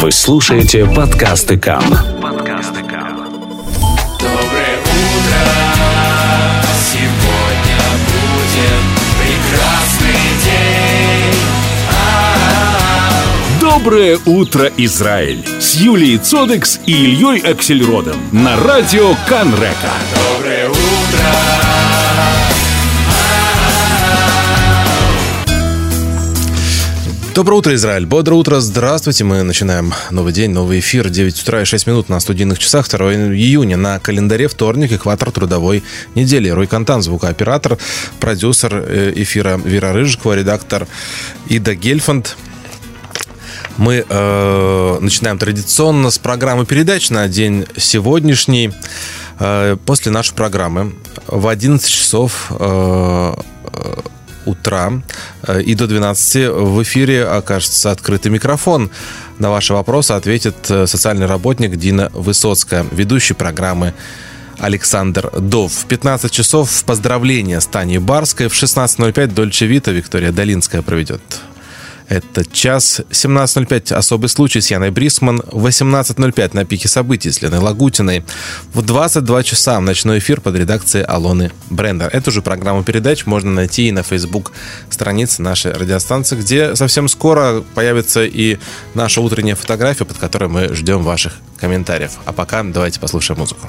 Вы слушаете подкасты КАМ. Доброе утро. Сегодня будет прекрасный день. Доброе утро, Израиль! С Юлией Цодекс и Ильей Аксельродом на радио Канрека. Доброе утро. Доброе утро, Израиль. Бодрое утро. Здравствуйте. Мы начинаем новый день, новый эфир. 9 утра и 6 минут на студийных часах. 2 июня на календаре вторник, экватор трудовой недели. Рой Кантан, звукооператор, продюсер э, эфира Вера Рыжикова, редактор Ида Гельфанд. Мы э, начинаем традиционно с программы передач на день сегодняшний. Э, после нашей программы в 11 часов э, утра э, и до 12 в эфире окажется открытый микрофон. На ваши вопросы ответит э, социальный работник Дина Высоцкая, ведущий программы Александр Дов. В 15 часов поздравления с Таней Барской. В 16.05 Дольче Вита Виктория Долинская проведет это час 17.05 «Особый случай» с Яной Брисман. 18.05 на пике событий с Леной Лагутиной. В 22 часа ночной эфир под редакцией Алоны Брендер. Эту же программу передач можно найти и на Facebook странице нашей радиостанции, где совсем скоро появится и наша утренняя фотография, под которой мы ждем ваших комментариев. А пока давайте послушаем музыку.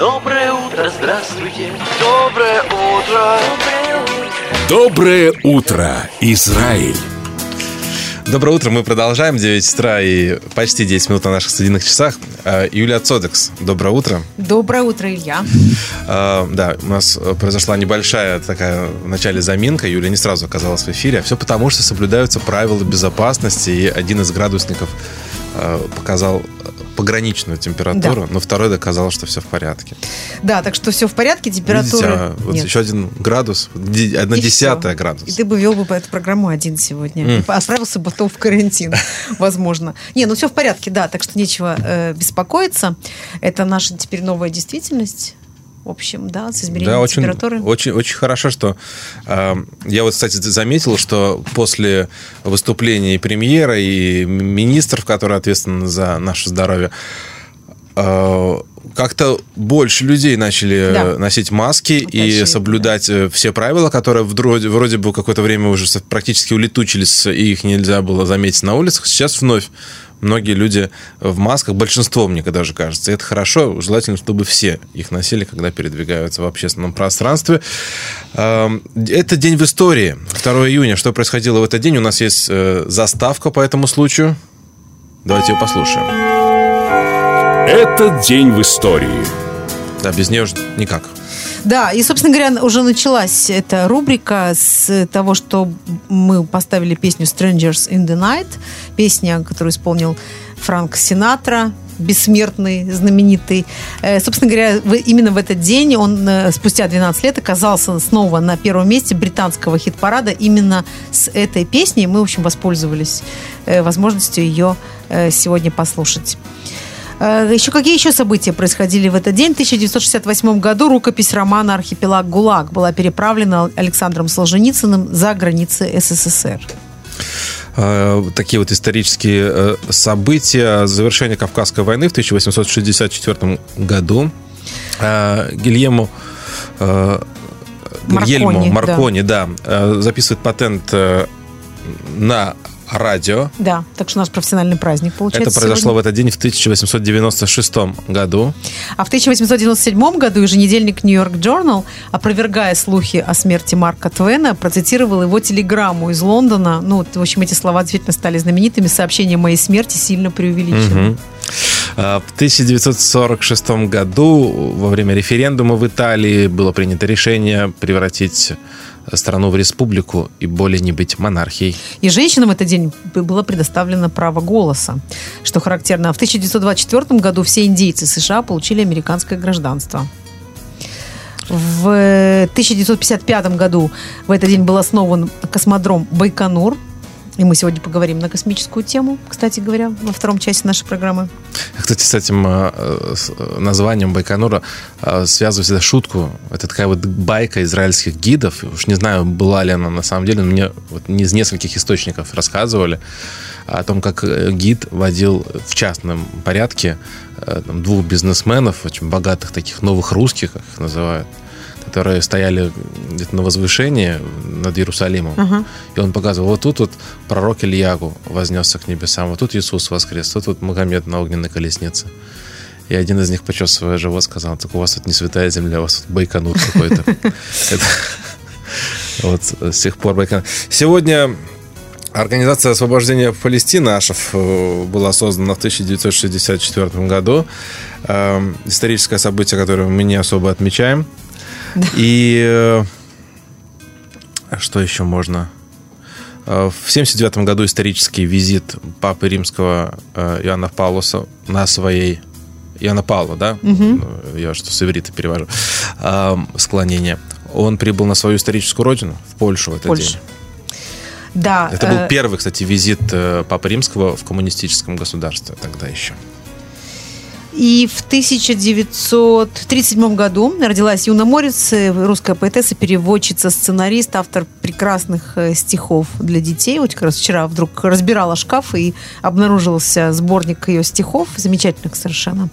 Доброе утро, здравствуйте. Доброе утро. Доброе утро, Израиль. Доброе утро, мы продолжаем 9 утра и почти 10 минут на наших студийных часах. Э, Юлия Цодекс, доброе утро. Доброе утро, Илья. Э, да, у нас произошла небольшая такая в начале заминка. Юлия не сразу оказалась в эфире. А все потому, что соблюдаются правила безопасности. И один из градусников э, показал пограничную температуру, да. но второй доказал, что все в порядке. Да, так что все в порядке, температура... Видите, а вот еще один градус, одна и десятая все. градус. И ты бы вел бы по эту программу один сегодня. Mm. Отправился бы потом в карантин, возможно. Не, ну все в порядке, да, так что нечего э, беспокоиться. Это наша теперь новая действительность общем, да, с измерением Да, очень, температуры. очень, очень хорошо, что э, я вот, кстати, заметил, что после выступления и премьера, и министров, которые ответственны за наше здоровье, э, как-то больше людей начали Да. э, носить маски и очевидно, соблюдать э, все правила, которые вроде, вроде бы какое-то время уже практически улетучились, и их нельзя было заметить на улицах. Сейчас вновь многие люди в масках, большинство, мне даже кажется. И это хорошо, желательно, чтобы все их носили, когда передвигаются в общественном пространстве. Эм, Это день в истории, 2 июня. Что происходило в этот день? У нас есть э, заставка по этому случаю. Давайте ее послушаем. Этот день в истории. Да, без нее никак. Да, и, собственно говоря, уже началась эта рубрика с того, что мы поставили песню «Strangers in the Night», песня, которую исполнил Франк Синатра, бессмертный, знаменитый. Э, Собственно говоря, именно в этот день он э, спустя 12 лет оказался снова на первом месте британского хит-парада именно с этой песней. Мы, в общем, воспользовались э, возможностью ее сегодня послушать. Э, Еще какие еще события происходили в этот день? В 1968 году рукопись романа «Архипелаг ГУЛАГ» была переправлена Александром Солженицыным за границы СССР. Э, такие вот исторические э, события. Завершение Кавказской войны в 1864 году. Гильему Маркони, да. Маркони, да, э, записывает патент на радио. Да, так что у нас профессиональный праздник получается Это произошло сегодня. в этот день в 1896 году. А в 1897 году еженедельник Нью-Йорк Journal, опровергая слухи о смерти Марка Твена, процитировал его телеграмму из Лондона. Ну, в общем, эти слова действительно стали знаменитыми. Сообщение о моей смерти сильно преувеличено. А, В 1946 году во время референдума в Италии было принято решение превратить страну в республику и более не быть монархией. И женщинам в этот день было предоставлено право голоса, что характерно. В 1924 году все индейцы США получили американское гражданство. В 1955 году в этот день был основан космодром Байконур. И мы сегодня поговорим на космическую тему, кстати говоря, во втором части нашей программы. Кстати, с этим э, с, э, названием Байконура э, связываю всегда шутку. Это такая вот байка израильских гидов. Уж не знаю, была ли она на самом деле, но мне вот из нескольких источников рассказывали о том, как гид водил в частном порядке там, двух бизнесменов, очень богатых таких новых русских, как их называют, которые стояли где-то на возвышении над Иерусалимом. И он показывал, вот тут вот пророк Ильягу вознесся к небесам, вот тут Иисус воскрес, тут вот Магомед на огненной колеснице. И один из них, почесывая живот, сказал, так у вас тут не святая земля, у вас тут Байконур какой-то. Вот с тех пор Байконур. Сегодня Организация освобождения Палестины, Ашев, э, была создана в 1964 году. Эм, Историческое событие, которое мы не особо отмечаем. И э, что еще можно? Э, В 79 году исторический визит Папы Римского э, Иоанна Павлуса на своей Иоанна Павла, да? Э, Я что с иврита перевожу. Склонение. Он прибыл на свою историческую родину, в Польшу в этот Польша. день. Да, Это был первый, кстати, визит Папы Римского в коммунистическом государстве тогда еще. И в 1937 году родилась Юна Морец, э, русская поэтесса, переводчица, сценарист, автор прекрасных э, стихов для детей. Вот как раз вчера вдруг разбирала шкаф и обнаружился сборник ее стихов, замечательных совершенно.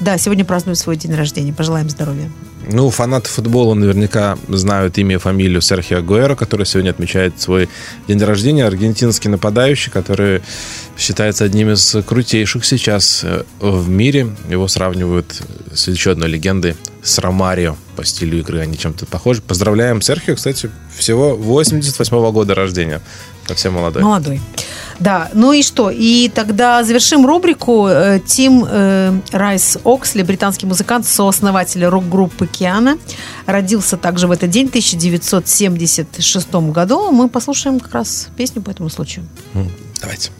Да, сегодня празднует свой день рождения. Пожелаем здоровья. Ну, фанаты футбола наверняка знают имя и фамилию Серхио Гуэро, который сегодня отмечает свой день рождения. Аргентинский нападающий, который считается одним из крутейших сейчас э, в мире. Его сравнивают с еще одной легендой, с Ромарио по стилю игры. Они чем-то похожи. Поздравляем Серхио, кстати, всего 88 года рождения. Совсем молодой. Молодой. Да, ну и что? И тогда завершим рубрику. Э, Тим э, Райс Оксли, британский музыкант, сооснователь рок-группы Киана, родился также в этот день, в 1976 году. Мы послушаем как раз песню по этому случаю. Давайте.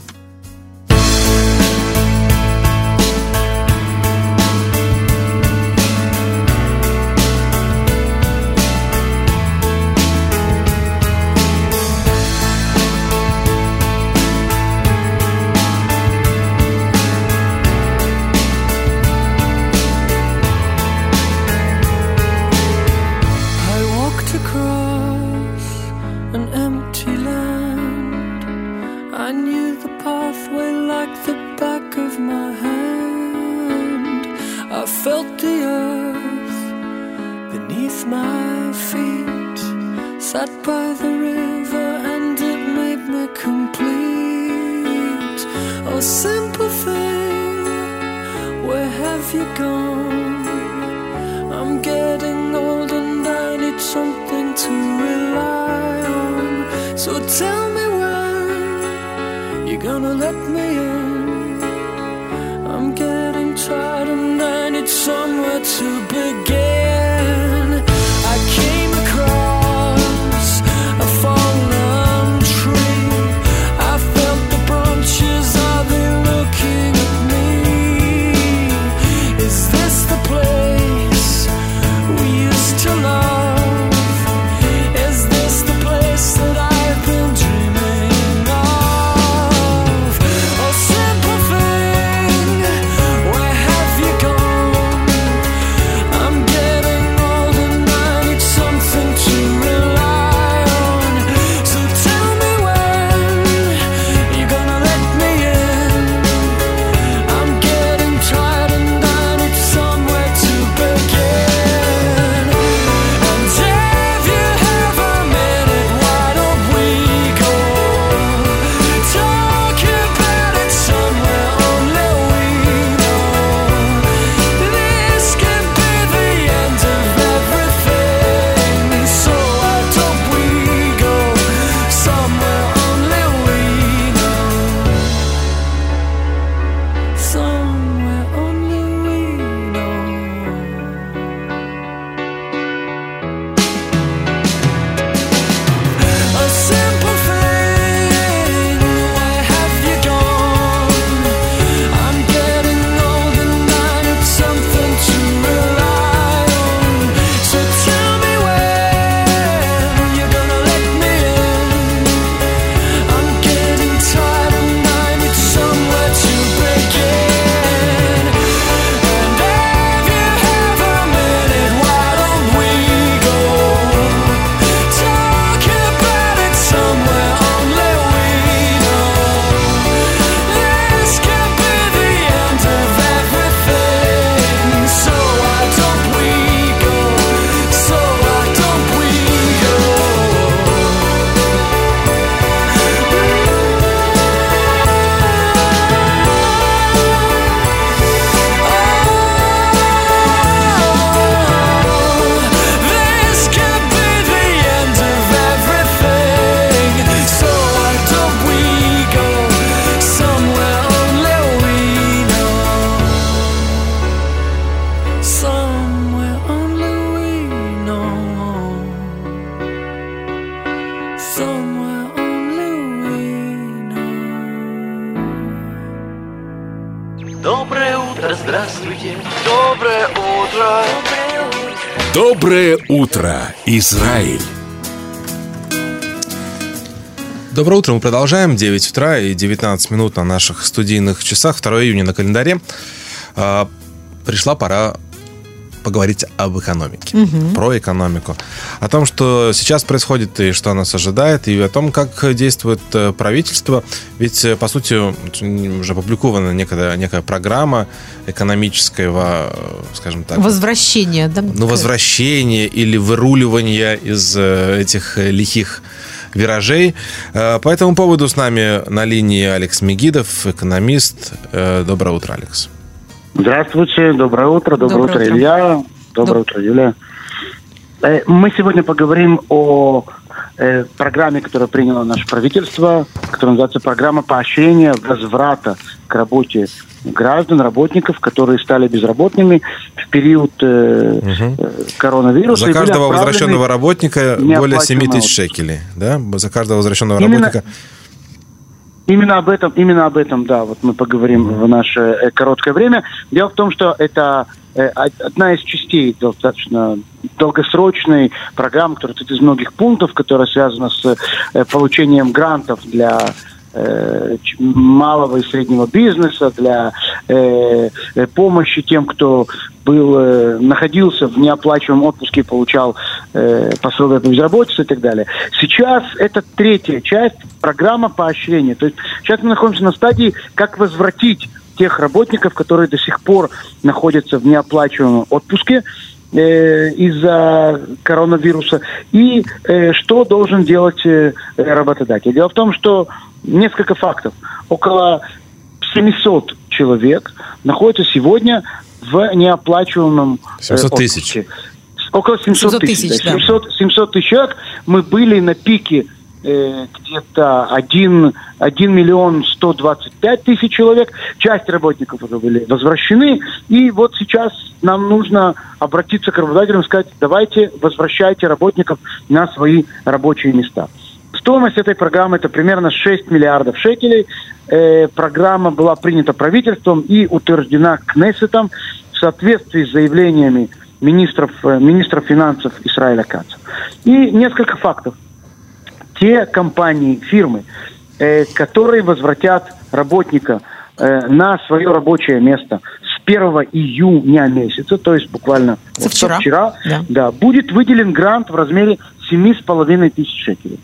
Доброе утро, здравствуйте. Доброе утро. Доброе утро, Израиль! Доброе утро, мы продолжаем. 9 утра и 19 минут на наших студийных часах. 2 июня на календаре. А, Пришла пора поговорить об экономике, про экономику, о том, что сейчас происходит и что нас ожидает, и о том, как действует э, правительство. Ведь, э, по сути, уже опубликована некая, некая программа экономического, э, скажем так, Возвращение, да? ну, возвращение или выруливание из этих лихих виражей. По этому поводу с нами на линии Алекс Мегидов, экономист. Доброе утро, Алекс. Здравствуйте, доброе утро, доброе, Доброе утро, утро. Илья, доброе Доб- утро, Юлия. Э, Мы сегодня поговорим о э, программе, которую приняло наше правительство, которая называется программа поощрения возврата к работе граждан, работников, которые стали безработными в период э, э, коронавируса. За каждого возвращенного работника более 7 неоплачиваемый тысяч шекелей. Да? За каждого возвращенного Именно- работника. Именно об этом, именно об этом, да, вот мы поговорим в наше э, короткое время. Дело в том, что это э, од- одна из частей достаточно долгосрочной программы, которая из многих пунктов, которая связана с э, получением грантов для э, малого и среднего бизнеса, для э, э, помощи тем, кто был, находился в неоплачиваемом отпуске и получал пособие по безработице и так далее. Сейчас это третья часть, программа поощрения. То есть сейчас мы находимся на стадии, как возвратить тех работников, которые до сих пор находятся в неоплачиваемом отпуске, из-за коронавируса и э, что должен делать э, работодатель. Дело в том, что несколько фактов. Около 700 человек находятся сегодня в неоплачиваемом э, 700 тысяч. отпуске. Около 700, 700 тысяч. тысяч, да. да. 700, 700 тысяч человек. Мы были на пике э, где-то 1, 1 миллион 125 тысяч человек. Часть работников уже были возвращены. И вот сейчас нам нужно обратиться к работодателям и сказать, давайте возвращайте работников на свои рабочие места. Стоимость этой программы это примерно 6 миллиардов шекелей. Э, программа была принята правительством и утверждена Кнессетом в соответствии с заявлениями министров, э, министра финансов Израиля Каца. И несколько фактов. Те компании, фирмы, э, которые возвратят работника э, на свое рабочее место с 1 июня месяца, то есть буквально Со вот вчера. вчера, Да. да, будет выделен грант в размере 7,5 тысяч шекелей.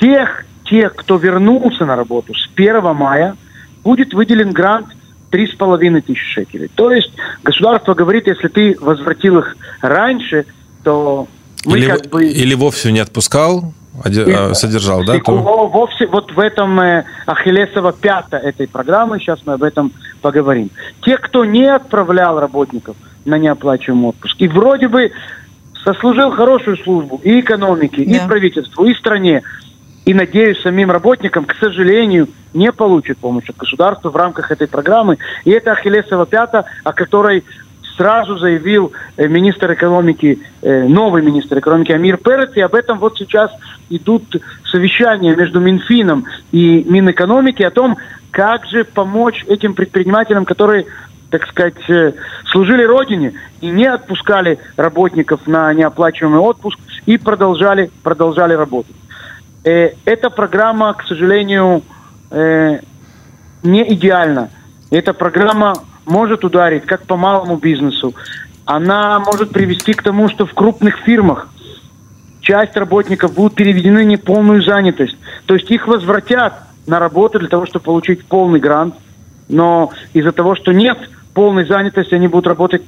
Всех тех, кто вернулся на работу с 1 мая, будет выделен грант 3,5 тысячи шекелей. То есть государство говорит, если ты возвратил их раньше, то мы Или, как бы... или вовсе не отпускал, И- а, содержал, да? и то- во- Вовсе вот в этом э, Ахиллесова пята этой программы, сейчас мы об этом поговорим. Те, кто не отправлял работников на неоплачиваемый отпуск, и вроде бы сослужил хорошую службу и экономике, и Да. правительству, и стране, и, надеюсь, самим работникам, к сожалению, не получат помощь от государства в рамках этой программы. И это Ахиллесова пята, о которой сразу заявил э, министр экономики, э, новый министр экономики Амир Перец, и об этом вот сейчас идут совещания между Минфином и Минэкономики о том, как же помочь этим предпринимателям, которые так сказать, э, служили Родине и не отпускали работников на неоплачиваемый отпуск и продолжали, продолжали работать. Э, Эта программа, к сожалению, э, не идеальна. Эта программа может ударить как по малому бизнесу. Она может привести к тому, что в крупных фирмах часть работников будут переведены в неполную занятость. То есть их возвратят на работу для того, чтобы получить полный грант. Но из-за того, что нет полной занятости, они будут работать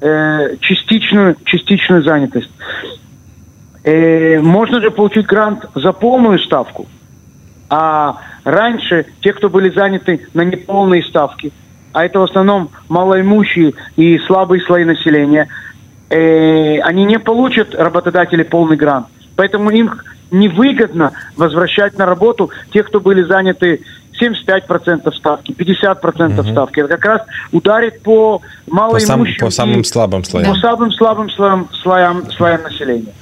э, частичную, частичную занятость. Э, можно же получить грант за полную ставку. А раньше те, кто были заняты на неполные ставки, а это в основном малоимущие и слабые слои населения, э, они не получат работодатели полный грант. Поэтому им невыгодно возвращать на работу тех, кто были заняты 75% ставки, 50% ставки. Это как раз ударит по По, сам- малоимущим по самым слабым слоям. по самым слабым слоям, слоям, слоям населения.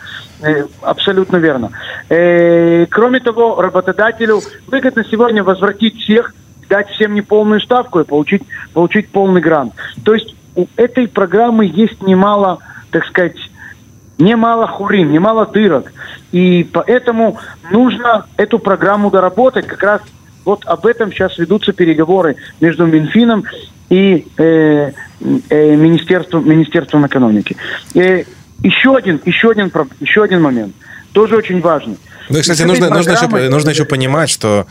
Э, Абсолютно верно. Э, Кроме того, работодателю выгодно сегодня возвратить всех, дать всем неполную ставку и получить, получить полный грант. То есть у этой программы есть немало, так сказать, немало хурим, немало дырок. И поэтому нужно эту программу доработать. Как раз вот об этом сейчас ведутся переговоры между Минфином и э, э, Министерством, Министерством экономики. Э, еще один, еще один, про- еще один момент, тоже очень важный. Ну, кстати, нужно, нужно, еще, нужно еще понимать, что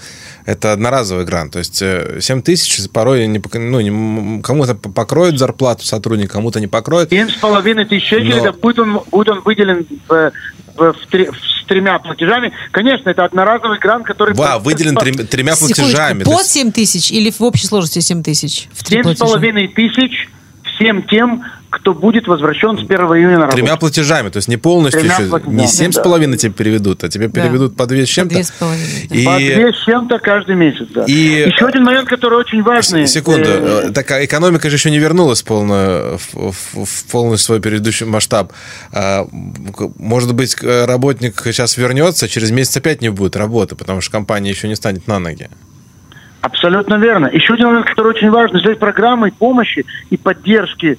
это одноразовый грант. То есть э, 7 тысяч порой не, пок- ну, не- кому-то покроют зарплату сотрудника, кому-то не покроют. Семь с половиной тысяч шекелей, Но- да будет он, будет он выделен в, в- в три- с тремя платежами. Конечно, это одноразовый грант, который... Ва, выделен трем- тремя платежами. То Под есть 7 тысяч или в общей сложности 7 тысяч? В три Семь с платежа? половиной тысяч всем тем, кто будет возвращен с 1 июня на работу. Тремя платежами, то есть не полностью Тремя еще, платежами, не семь с половиной тебе переведут, а тебе Да. переведут по две с чем-то. Две с половиной, да. И По две с чем-то каждый месяц, да. И- Еще один момент, который очень важный. Секунду. Э, Э, Так экономика же еще не вернулась в, полную, в, в- в полный свой предыдущий масштаб. А, Может быть, работник сейчас вернется, через месяц опять не будет работы, потому что компания еще не станет на ноги. Абсолютно верно. Еще один момент, который очень важный. Из этой программы помощи и поддержки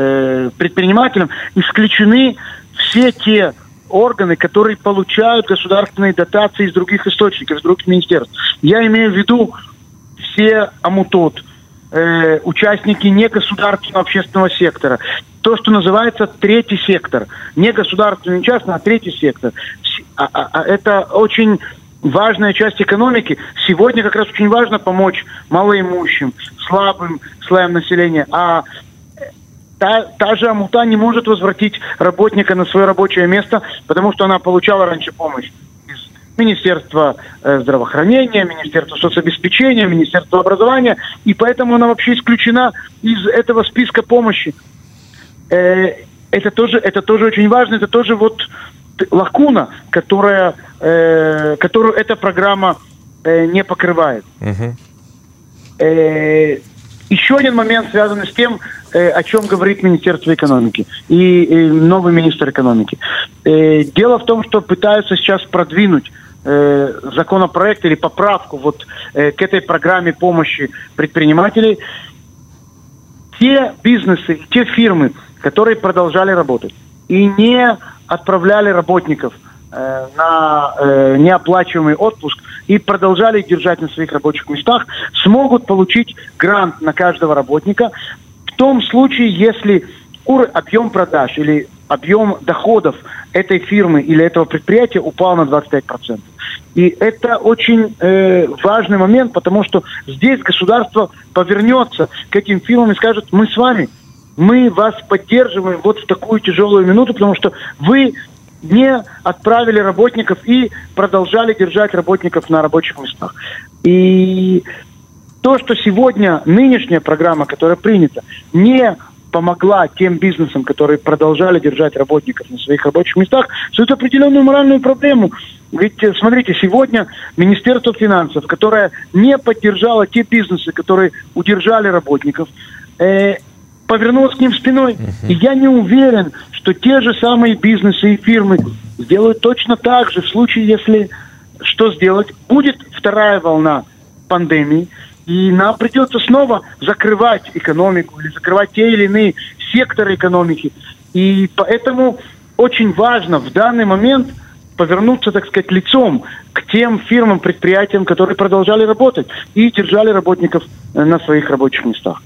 э, предпринимателям исключены все те органы, которые получают государственные дотации из других источников, из других министерств. Я имею в виду все амутот, э, участники негосударственного общественного сектора, то, что называется третий сектор. Не государственный, не частный, а третий сектор. А- а- а это очень важная часть экономики. Сегодня как раз очень важно помочь малоимущим, слабым слоям населения. А та, та же Амута не может возвратить работника на свое рабочее место, потому что она получала раньше помощь из Министерства э, здравоохранения, Министерства соцобеспечения, Министерства образования, и поэтому она вообще исключена из этого списка помощи. Э, это тоже, это тоже очень важно, это тоже вот лакуна, которая, э, которую эта программа не покрывает. Мгм. Э, еще один момент, связанный с тем, э, о чем говорит Министерство экономики и, и новый министр экономики. Э, дело в том, что пытаются сейчас продвинуть э, законопроект или поправку вот э, к этой программе помощи предпринимателей. Те бизнесы, те фирмы, которые продолжали работать и не отправляли работников э, на э, неоплачиваемый отпуск и продолжали держать на своих рабочих местах, смогут получить грант на каждого работника в том случае, если ур- объем продаж или объем доходов этой фирмы или этого предприятия упал на 25%. И это очень э, важный момент, потому что здесь государство повернется к этим фирмам и скажет, мы с вами, мы вас поддерживаем вот в такую тяжелую минуту, потому что вы не отправили работников и продолжали держать работников на рабочих местах. И то, что сегодня нынешняя программа, которая принята, не помогла тем бизнесам, которые продолжали держать работников на своих рабочих местах, создает определенную моральную проблему. Ведь, э, смотрите, сегодня Министерство финансов, которое не поддержало те бизнесы, которые удержали работников, э, повернулось к ним спиной. И я не уверен, что те же самые бизнесы и фирмы сделают точно так же в случае, если что сделать? Будет вторая волна пандемии, и нам придется снова закрывать экономику или закрывать те или иные секторы экономики. И поэтому очень важно в данный момент повернуться, так сказать, лицом к тем фирмам, предприятиям, которые продолжали работать и держали работников э, на своих рабочих местах.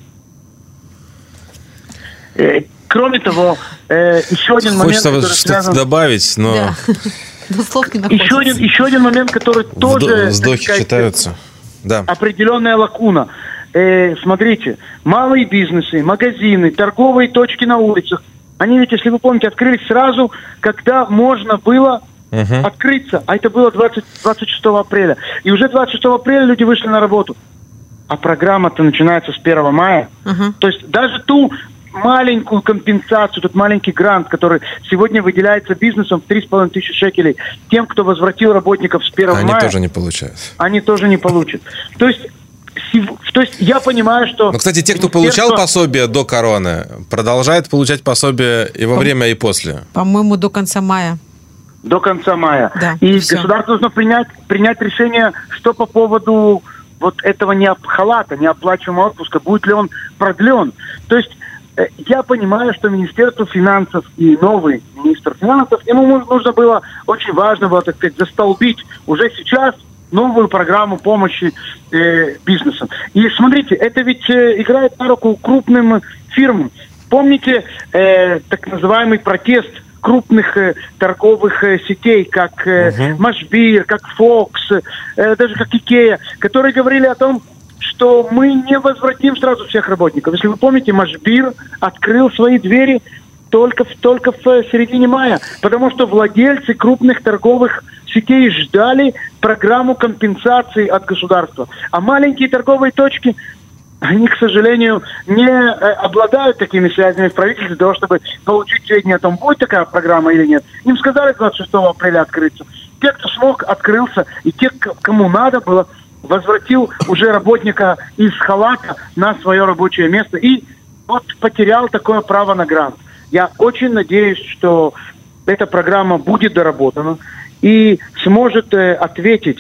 Э, Кроме того, э, еще один момент, Хочется который что-то связан... добавить, но Да. Но слов не Еще один, еще один момент, который тоже... вздохи сказать, читаются. Да. определенная лакуна. Э, смотрите, малые бизнесы, магазины, торговые точки на улицах, они ведь, если вы помните, открылись сразу, когда можно было Мгм. открыться, а это было 20, 26 апреля. И уже 26 апреля люди вышли на работу. А программа-то начинается с 1 мая. Ага. То есть даже ту маленькую компенсацию, тот маленький грант, который сегодня выделяется бизнесом в 3,5 тысячи шекелей, тем, кто возвратил работников с 1 Они мая, тоже не получают. они тоже не получат. То есть, то есть я понимаю, что... Ну, кстати, те, кто получал пособие до короны, продолжают получать пособие и во время, и после. По-моему, до конца мая. До конца мая. Да, и всё. государство должно принять, принять решение, что по поводу вот этого неоп- халата, неоплачиваемого отпуска, будет ли он продлен. То есть я понимаю, что Министерство финансов и новый министр финансов, ему му- нужно было, очень важно было, так сказать, застолбить уже сейчас новую программу помощи э, бизнесам. И смотрите, это ведь э, играет на руку крупным фирмам. Помните э, так называемый протест крупных э, торговых э, сетей, как э, Машбир, как Фокс, э, даже как Икея, которые говорили о том, что мы не возвратим сразу всех работников. Если вы помните, Машбир открыл свои двери только, только в э, середине мая, потому что владельцы крупных торговых сетей ждали программу компенсации от государства. А маленькие торговые точки, они, к сожалению, не э, обладают такими связями в правительстве для того, чтобы получить сведения о том, будет такая программа или нет. Им сказали 26 апреля открыться. Те, кто смог, открылся, и те, кому надо было, возвратил уже работника из халата на свое рабочее место и вот потерял такое право на грант. Я очень надеюсь, что эта программа будет доработана и сможет э, ответить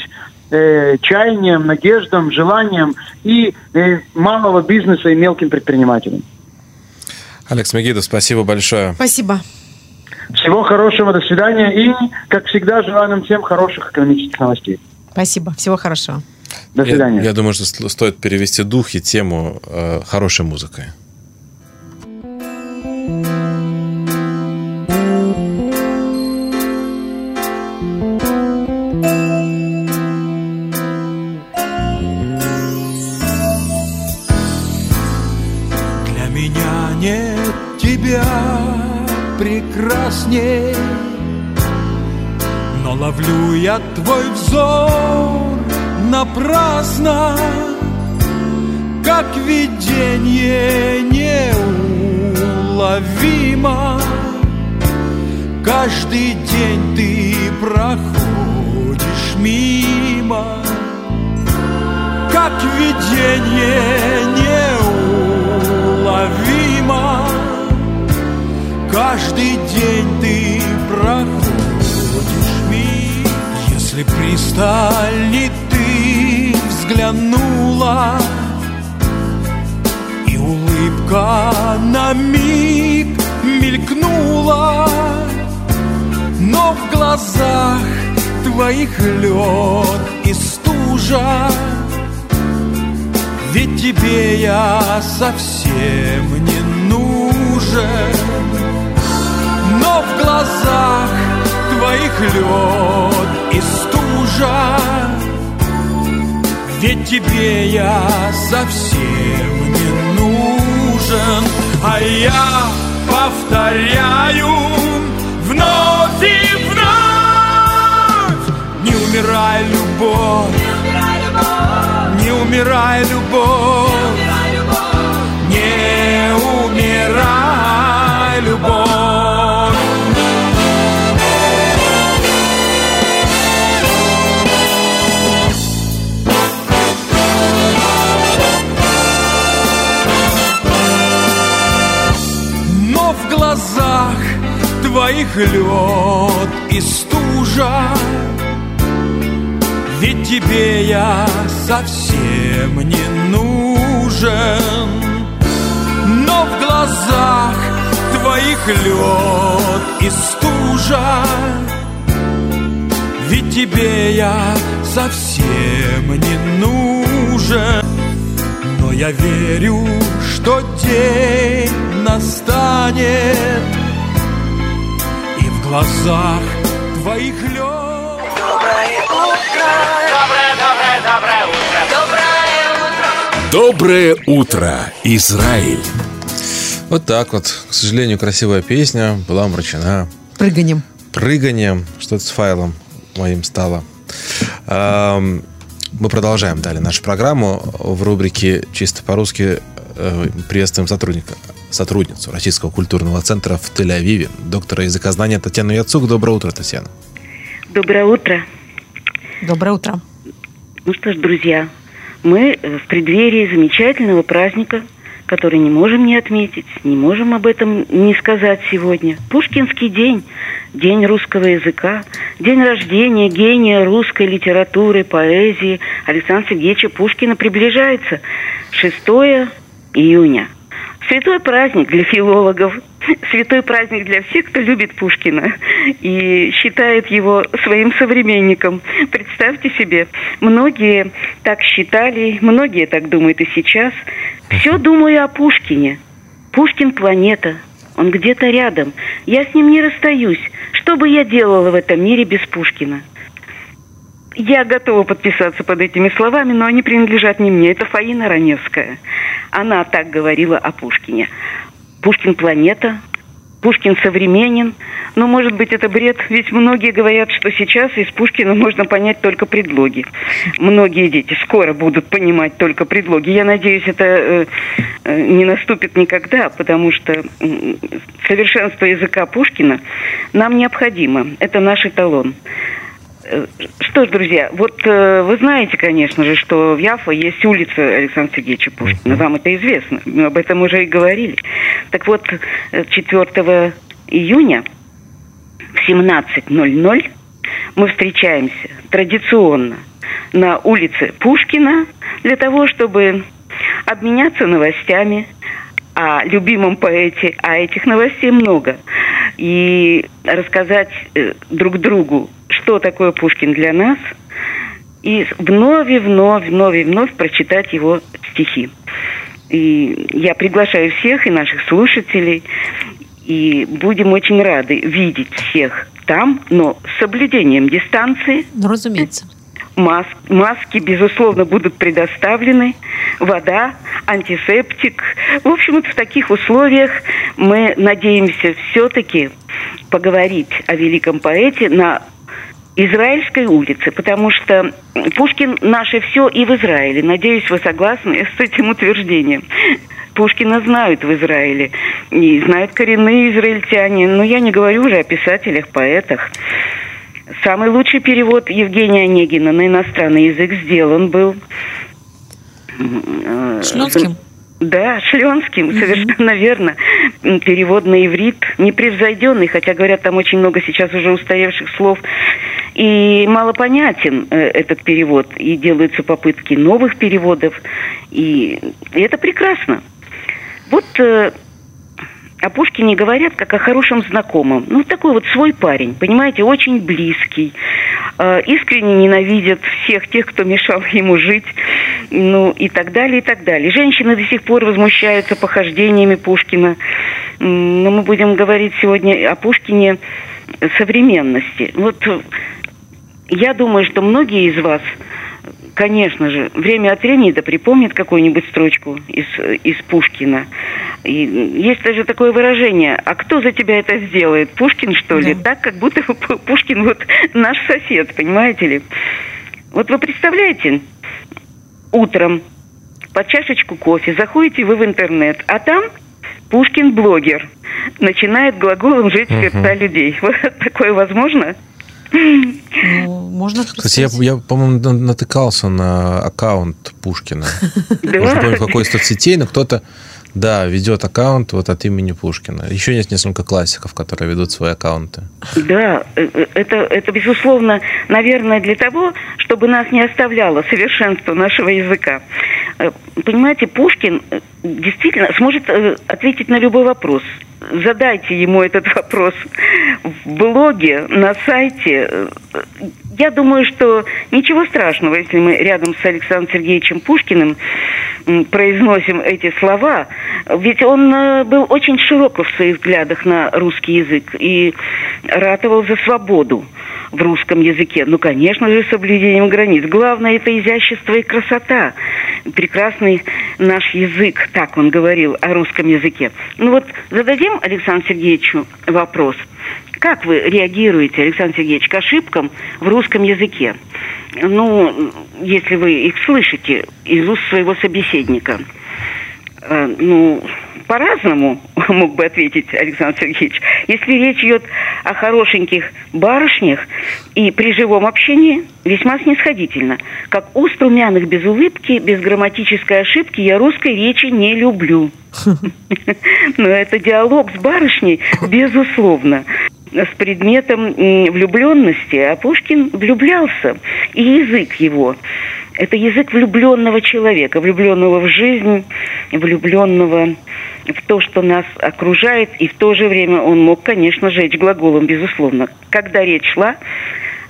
э, чаяниям, надеждам, желаниям и э, малого бизнеса и мелким предпринимателям. Алекс Мегидов, спасибо большое. Спасибо. Всего хорошего, до свидания и, как всегда, желаю нам всем хороших экономических новостей. Спасибо. Всего хорошего. До свидания. Я, я думаю, что стоит перевести дух и тему э, хорошей музыкой. прекрасней Но ловлю я твой взор напрасно Как видение неуловимо. Каждый день ты проходишь мимо Как видение неуловимо. Каждый день ты проходишь мимо. Если пристали ты взглянула И улыбка на миг мелькнула. Но в глазах твоих лед и стужа Ведь тебе я совсем не нужен. Но в глазах твоих лед и стужа Ведь тебе я совсем не нужен А я повторяю вновь и вновь. Не умирай, любовь. Не умирай, любовь твоих лед и стужа. Ведь тебе я совсем не нужен. Но в глазах твоих лед и стужа. Ведь тебе я совсем не нужен. Но я верю, что день настанет глазах твоих лед Доброе утро. Доброе, доброе, доброе утро. Доброе утро. Доброе утро, Израиль! Вот так вот. К сожалению, красивая песня была омрачена Прыганием. прыганием. Что-то с файлом моим стало. Мы продолжаем далее нашу программу. В рубрике «Чисто по-русски» приветствуем сотрудника, сотрудницу Российского культурного центра в Тель-Авиве, доктора языкознания Татьяну Яцук. Доброе утро, Татьяна. Доброе утро. Доброе утро. Ну что ж, друзья, мы э, в преддверии замечательного праздника, который не можем не отметить, не можем об этом не сказать сегодня. Пушкинский день, день русского языка, день рождения гения русской литературы, поэзии Александра Сергеевича Пушкина приближается. 6 июня. Святой праздник для филологов, святой праздник для всех, кто любит Пушкина и считает его своим современником. Представьте себе, многие так считали, многие так думают и сейчас. Все думаю о Пушкине. Пушкин планета, он где-то рядом. Я с ним не расстаюсь. Что бы я делала в этом мире без Пушкина? Я готова подписаться под этими словами, но они принадлежат не мне. Это Фаина Раневская. Она так говорила о Пушкине. Пушкин планета, Пушкин современен. Но, может быть, это бред, ведь многие говорят, что сейчас из Пушкина можно понять только предлоги. Многие дети скоро будут понимать только предлоги. Я надеюсь, это э, э, не наступит никогда, потому что м, совершенство языка Пушкина нам необходимо. Это наш эталон. Э, Что ж, друзья, вот э, вы знаете, конечно же, что в Яфа есть улица Александра Сергеевича Пушкина. Вам это известно. Мы об этом уже и говорили. Так вот, э, 4 июня в 17.00 мы встречаемся традиционно на улице Пушкина для того, чтобы обменяться новостями о любимом поэте, а этих новостей много, и рассказать э, друг другу, что такое Пушкин для нас, и вновь и вновь, вновь и вновь прочитать его стихи. И я приглашаю всех и наших слушателей, и будем очень рады видеть всех там, но с соблюдением дистанции, Ну, разумеется. мас- маски, безусловно, будут предоставлены, вода, антисептик. В общем, вот в таких условиях мы надеемся все-таки поговорить о великом поэте на Израильской улице, потому что Пушкин наше все и в Израиле. Надеюсь, вы согласны с этим утверждением. Пушкина знают в Израиле, и знают коренные израильтяне. Но я не говорю уже о писателях, поэтах. Самый лучший перевод Евгения Онегина на иностранный язык сделан был. э, Шленским? Да, Шленским, совершенно верно. М, Перевод на иврит непревзойденный, хотя говорят, там очень много сейчас уже устаревших слов. И малопонятен э, этот перевод. И делаются попытки новых переводов. И, и это прекрасно. Вот э, о Пушкине говорят как о хорошем знакомом. Ну, такой вот свой парень, понимаете, очень близкий. Э, искренне ненавидят всех тех, кто мешал ему жить. Ну, и так далее, и так далее. Женщины до сих пор возмущаются похождениями Пушкина. Но мы будем говорить сегодня о Пушкине современности. Вот э, я думаю, что многие из вас конечно же, время от времени да припомнит какую-нибудь строчку из, из Пушкина. И есть даже такое выражение, а кто за тебя это сделает? Пушкин, что ли? Так, как будто Пу- Пушкин вот наш сосед, понимаете ли? Вот вы представляете, утром под чашечку кофе заходите вы в интернет, а там Пушкин блогер начинает глаголом жечь сердца людей. Вот такое возможно? Ну, можно Кстати, я, я по-моему, на- натыкался на аккаунт Пушкина. Уже помню, какой из соцсетей, но кто-то, да, ведет аккаунт вот от имени Пушкина. Еще есть несколько классиков, которые ведут свои аккаунты. Да, э, э, это, это безусловно, наверное, для того, чтобы нас не оставляло совершенство нашего языка. Э, Понимаете, Пушкин действительно сможет ответить на любой вопрос. Задайте ему этот вопрос в блоге, на сайте. Я думаю, что ничего страшного, если мы рядом с Александром Сергеевичем Пушкиным произносим эти слова. Ведь он э, был очень широко в своих взглядах на русский язык и ратовал за свободу в русском языке. Ну, конечно же, соблюдением границ. Главное – это изящество и красота. Прекрасный наш язык, так он говорил о русском языке. Ну вот зададим Александру Сергеевичу вопрос. Как вы реагируете, Александр Сергеевич, к ошибкам в русском языке? Ну, если вы их слышите из уст своего собеседника. Э, Ну, по-разному мог бы ответить Александр Сергеевич. Если речь идет о хорошеньких барышнях и при живом общении, весьма снисходительно. Как уст румяных без улыбки, без грамматической ошибки я русской речи не люблю. Но это диалог с барышней, безусловно, с предметом влюбленности. А Пушкин влюблялся. И язык его – это язык влюбленного человека, влюбленного в жизнь, влюбленного в то, что нас окружает, и в то же время он мог, конечно, жечь глаголом, безусловно. Когда речь шла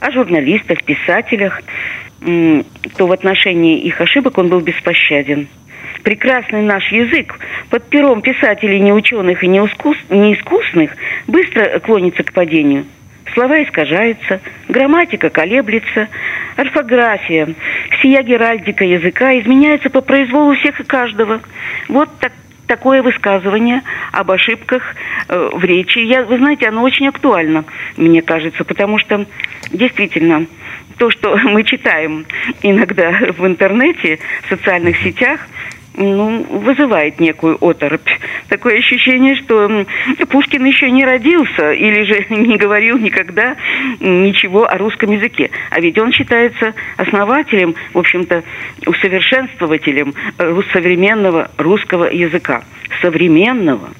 о журналистах, писателях, то в отношении их ошибок он был беспощаден. Прекрасный наш язык под пером писателей неученых и неискус- неискусных быстро клонится к падению. Слова искажаются, грамматика колеблется, орфография, всея геральдика языка изменяется по произволу всех и каждого. Вот так, такое высказывание об ошибках э, в речи. Я, вы знаете, оно очень актуально, мне кажется, потому что действительно то, что мы читаем иногда в интернете, в социальных сетях, ну, вызывает некую оторопь. Такое ощущение, что Пушкин еще не родился или же не говорил никогда ничего о русском языке. А ведь он считается основателем, в общем-то, усовершенствователем э, современного русского языка. Современного.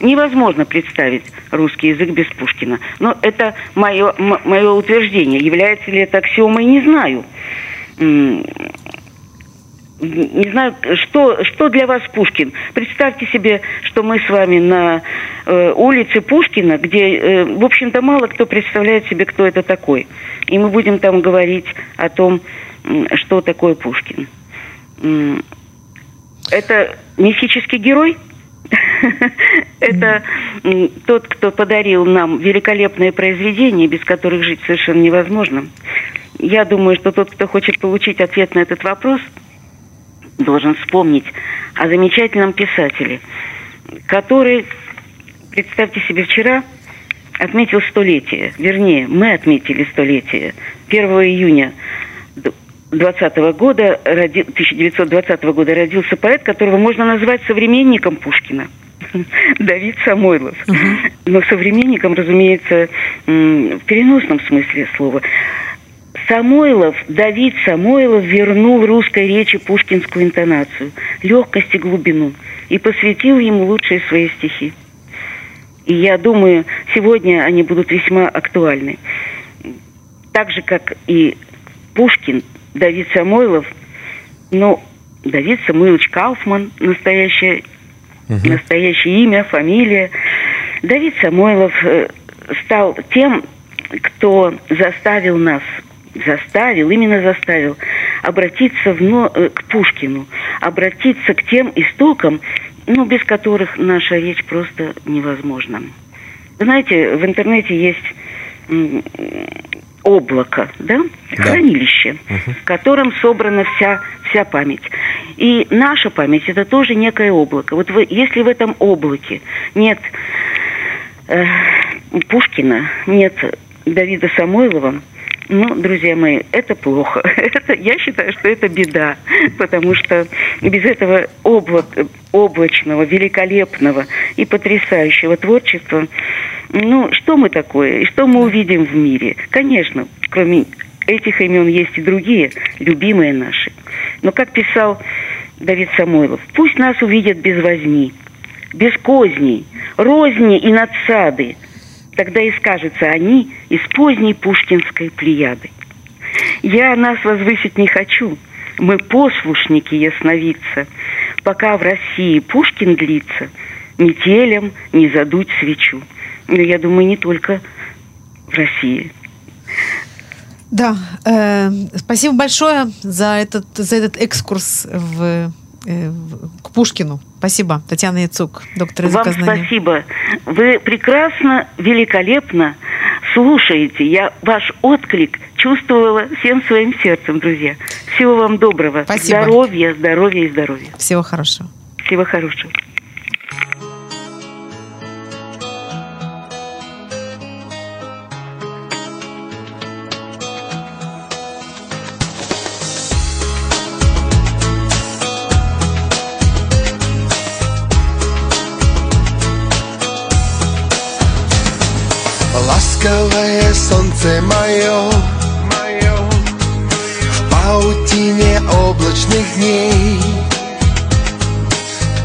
Невозможно представить русский язык без Пушкина. Но это мое, мое утверждение. Является ли это аксиомой, не знаю. Не знаю, что, что для вас Пушкин. Представьте себе, что мы с вами на э, улице Пушкина, где, э, в общем-то, мало кто представляет себе, кто это такой. И мы будем там говорить о том, м, что такое Пушкин. Это мифический герой? Это тот, кто подарил нам великолепные произведения, без которых жить совершенно невозможно. я думаю, что тот, кто хочет получить ответ на этот вопрос, должен вспомнить о замечательном писателе, который, представьте себе, вчера отметил столетие, вернее, мы отметили столетие. 1 июня 20 года, роди- 1920 года родился поэт, которого можно назвать современником Пушкина. Давид Самойлов. Но современником, разумеется, в переносном смысле слова. Самойлов, Давид Самойлов вернул русской речи пушкинскую интонацию, легкость и глубину и посвятил ему лучшие свои стихи. И я думаю, сегодня они будут весьма актуальны. Так же, как и Пушкин, Давид Самойлов, ну, Давид Самойлович Кауфман, настоящее, настоящее имя, фамилия. Давид Самойлов э, стал тем, кто заставил нас, заставил, именно заставил, обратиться вно- э, к Пушкину, обратиться к тем истокам, ну, без которых наша речь просто невозможна. Знаете, в интернете есть облако, да, хранилище, в котором собрана вся, вся память. И наша память это тоже некое облако. Вот вы, если в этом облаке нет э, Пушкина, нет Давида Самойлова, ну, друзья мои, это плохо. Это, я считаю, что это беда, потому что без этого облак, облачного, великолепного и потрясающего творчества, ну, что мы такое, и что мы увидим в мире? Конечно, кроме этих имен есть и другие, любимые наши. Но, как писал Давид Самойлов, пусть нас увидят без возни, без козней, розни и надсады, Тогда и скажется они из поздней пушкинской плеяды. Я нас возвысить не хочу, мы послушники ясновидца, пока в России Пушкин длится, метелем не задуть свечу. Но я думаю, не только в России. Да, э, спасибо большое за этот, за этот экскурс в- к Пушкину. Спасибо, Татьяна Яцук, доктор Вам языкознания. спасибо. Вы прекрасно, великолепно слушаете. Я ваш отклик чувствовала всем своим сердцем, друзья. Всего вам доброго. Спасибо. Здоровья, здоровья и здоровья. Всего хорошего. Всего хорошего. Солнце мое, В паутине облачных дней.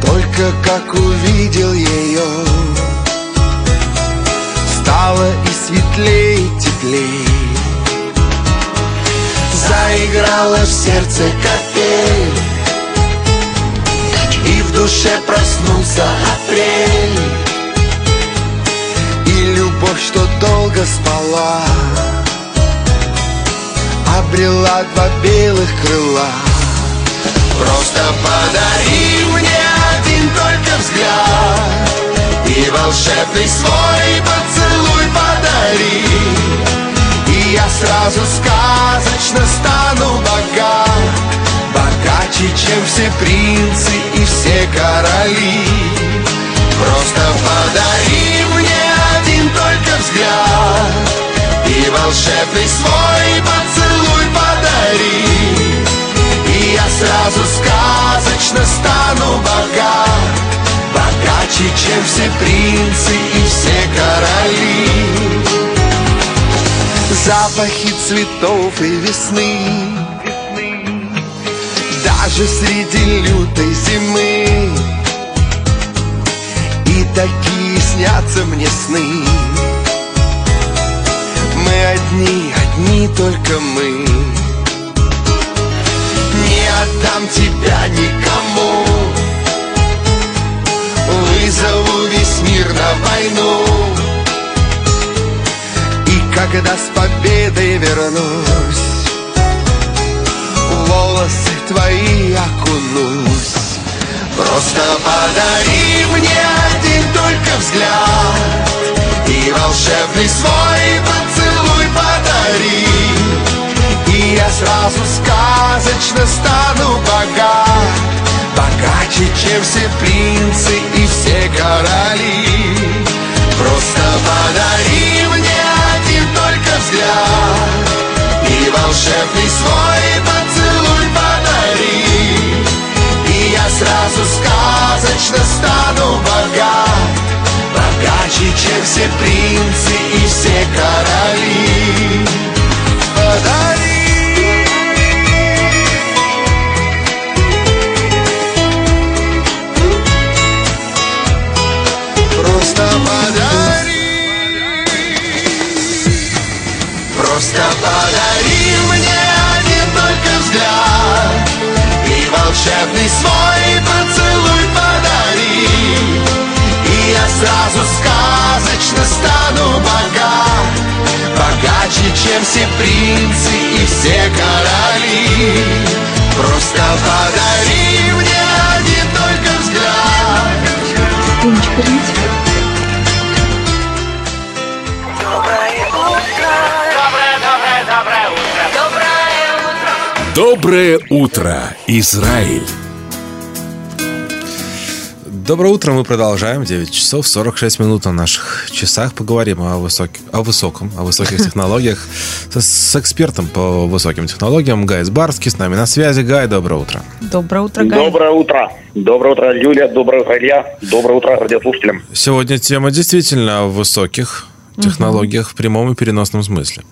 Только как увидел ее Стало и светлей, и теплей Заиграла в сердце капель И в душе проснулся апрель любовь, что долго спала Обрела два белых крыла. Просто подари мне один только взгляд И волшебный свой поцелуй подари. И я сразу сказочно стану богат Богаче, чем все принцы и все короли. Просто подари волшебный свой поцелуй подари. И я сразу сказочно стану богат Богаче, чем все принцы и все короли. Запахи цветов и весны Даже среди лютой зимы. И такие снятся мне сны Мы одни, одни только мы. Не отдам тебя никому. Вызову весь мир на войну. И когда с победой вернусь Волосы твои окунусь. Просто подари мне один только взгляд И волшебный свой поцелуй зари И я сразу сказочно стану богат. Богаче, чем все принцы и все короли. Просто подари мне один только взгляд. И волшебный свой поцелуй подари. И я сразу сказочно стану богат. Богаче, чем все принцы и все короли Подари Просто подари Просто подари мне один только взгляд И волшебный свой поцелуй сразу сказочно стану богат. Богаче, чем все принцы и все короли. Просто подари мне один только взгляд. Доброе утро, Израиль. Доброе утро, мы продолжаем. 9 часов 46 минут на наших часах. Поговорим о, высок... о высоком, о высоких технологиях с, с экспертом по высоким технологиям Гай Сбарский с нами на связи. Гай, доброе утро. Доброе утро, Гай. Доброе утро. Доброе утро, Юлия. Доброе утро, Илья. Доброе утро, радиослушателям. Сегодня тема действительно о высоких технологиях в прямом и переносном смысле.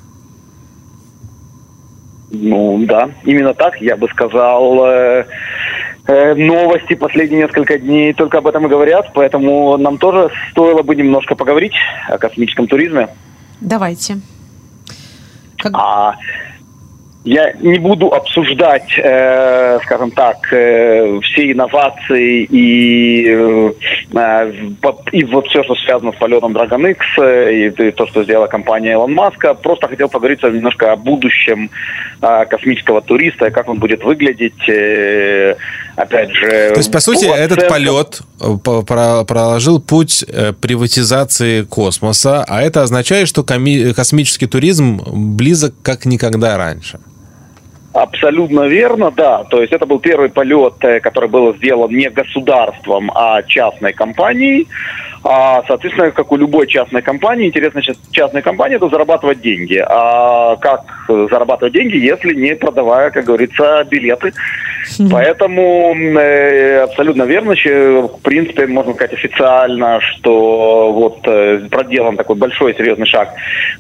Ну, да, именно так, я бы сказал. э, новости последние несколько дней только об этом и говорят, поэтому нам тоже стоило бы немножко поговорить о космическом туризме. Давайте. А я не буду обсуждать, э, скажем так, э, все инновации и, э, и вот все, что связано с полетом Dragon X, э, и, и то, что сделала компания Илон Маска. Просто хотел поговорить немножко о будущем э, космического туриста, как он будет выглядеть. э, опять же, То есть, по сути, по этот оценкам- полет э, по- про- проложил путь э, приватизации космоса, а это означает, что коми- космический туризм близок как никогда раньше. Абсолютно верно, да. То есть это был первый полет, э, который был сделан не государством, а частной компанией. А, соответственно, как у любой частной компании, интересно част- частной компании это зарабатывать деньги. А как зарабатывать деньги, если не продавая, как говорится, билеты? Поэтому э, абсолютно верно. В принципе, можно сказать официально, что вот э, проделан такой большой серьезный шаг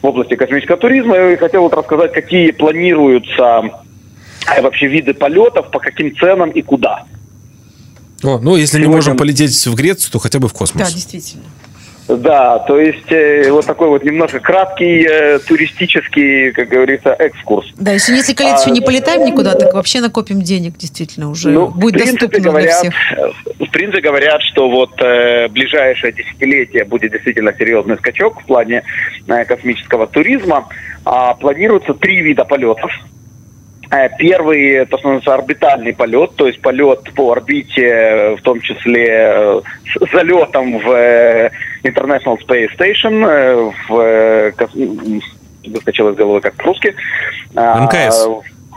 в области космического туризма. И хотел вот рассказать, какие планируются вообще виды полетов, по каким ценам и куда. О, ну, если не Сегодня- можем полететь в Грецию, то хотя бы в космос. Да, действительно. Да, то есть э, вот такой вот немножко краткий э, туристический, как говорится, экскурс. Да, если несколько лет А, еще не полетаем никуда, так вообще накопим денег, действительно, уже Ну, будет доступно говорят, для всех. э, В принципе, говорят, что вот э, ближайшее десятилетие будет действительно серьезный скачок в плане э, космического туризма. А, планируется три вида полетов. Э, Первый, то, что называется орбитальный полет, то есть полет по орбите, э, в том числе э, с залетом в э, International Space Station, э, в э, выскочил из головы как по-русски. А, МКС.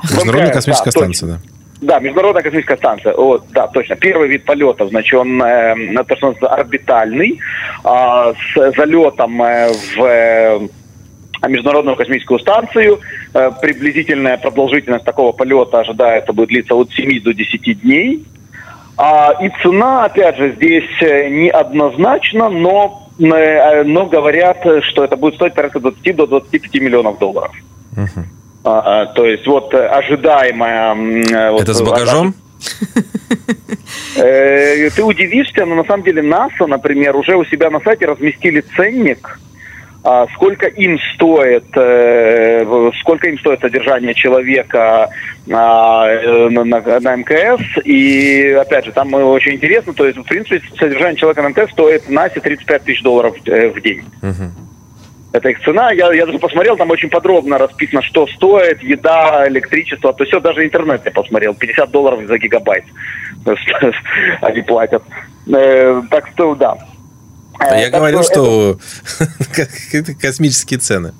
Международная космическая да, станция, да. да, Международная космическая станция. Вот, да, точно. Первый вид полетов, значит, он э, то, что называется, орбитальный, а, с залетом э, в э, Международную космическую станцию. Э, приблизительная продолжительность такого полета ожидается будет длиться от 7 до 10 дней. А, и цена, опять же, здесь э, неоднозначна, но, э, но говорят, что это будет стоить порядка 20 до 25 миллионов долларов. А, то есть вот ожидаемая... м, э, вот, Это с багажом? Ты удивишься, но на самом деле НАСА, например, уже у себя на сайте разместили ценник, сколько им стоит, э, сколько им стоит содержание человека а, э, на, на- на МКС. И опять же, там очень интересно, то есть, в принципе, содержание человека на МКС стоит НАСе 35 тысяч долларов э, в день. Это их цена. Я, я даже посмотрел, там очень подробно расписано, что стоит, еда, электричество. То есть все, даже интернет я посмотрел. 50 долларов за гигабайт они платят. Э, Так что, да. А Э, я так говорил, что это космические цены.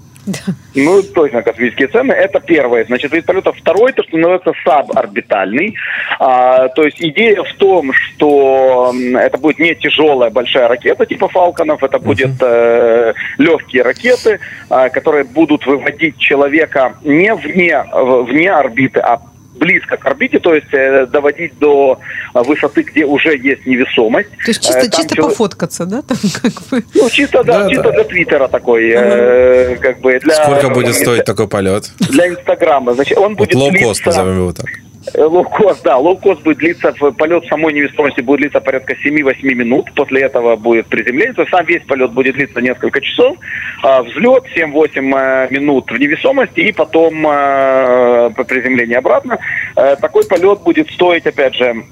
Ну, точно, космические цены. Это первое. Значит, вид полета. Второй, то, что называется саборбитальный. А, то есть идея в том, что это будет не тяжелая большая ракета типа Фалконов, это будет э, легкие ракеты, а, которые будут выводить человека не вне, вне орбиты, а близко к орбите, то есть э, доводить до э, высоты, где уже есть невесомость. То есть чисто, Э, там чисто чело- пофоткаться, да? Там как бы. Ну, чисто, да, чисто для Твиттера такой, э, как бы для... Сколько будет стоить такой полет? Для Инстаграма. Значит, он Вот будет лоу-кост, длиться- назовем его так. Э, Лоу-кост, да. Лоу-кост будет длиться, полет самой невесомости будет длиться порядка 7-8 минут. После этого будет приземление. Сам весь полет будет длиться несколько часов. А, взлет 7-8 э, минут в невесомости и потом э, по приземлению обратно. Такой полет будет стоить, опять же,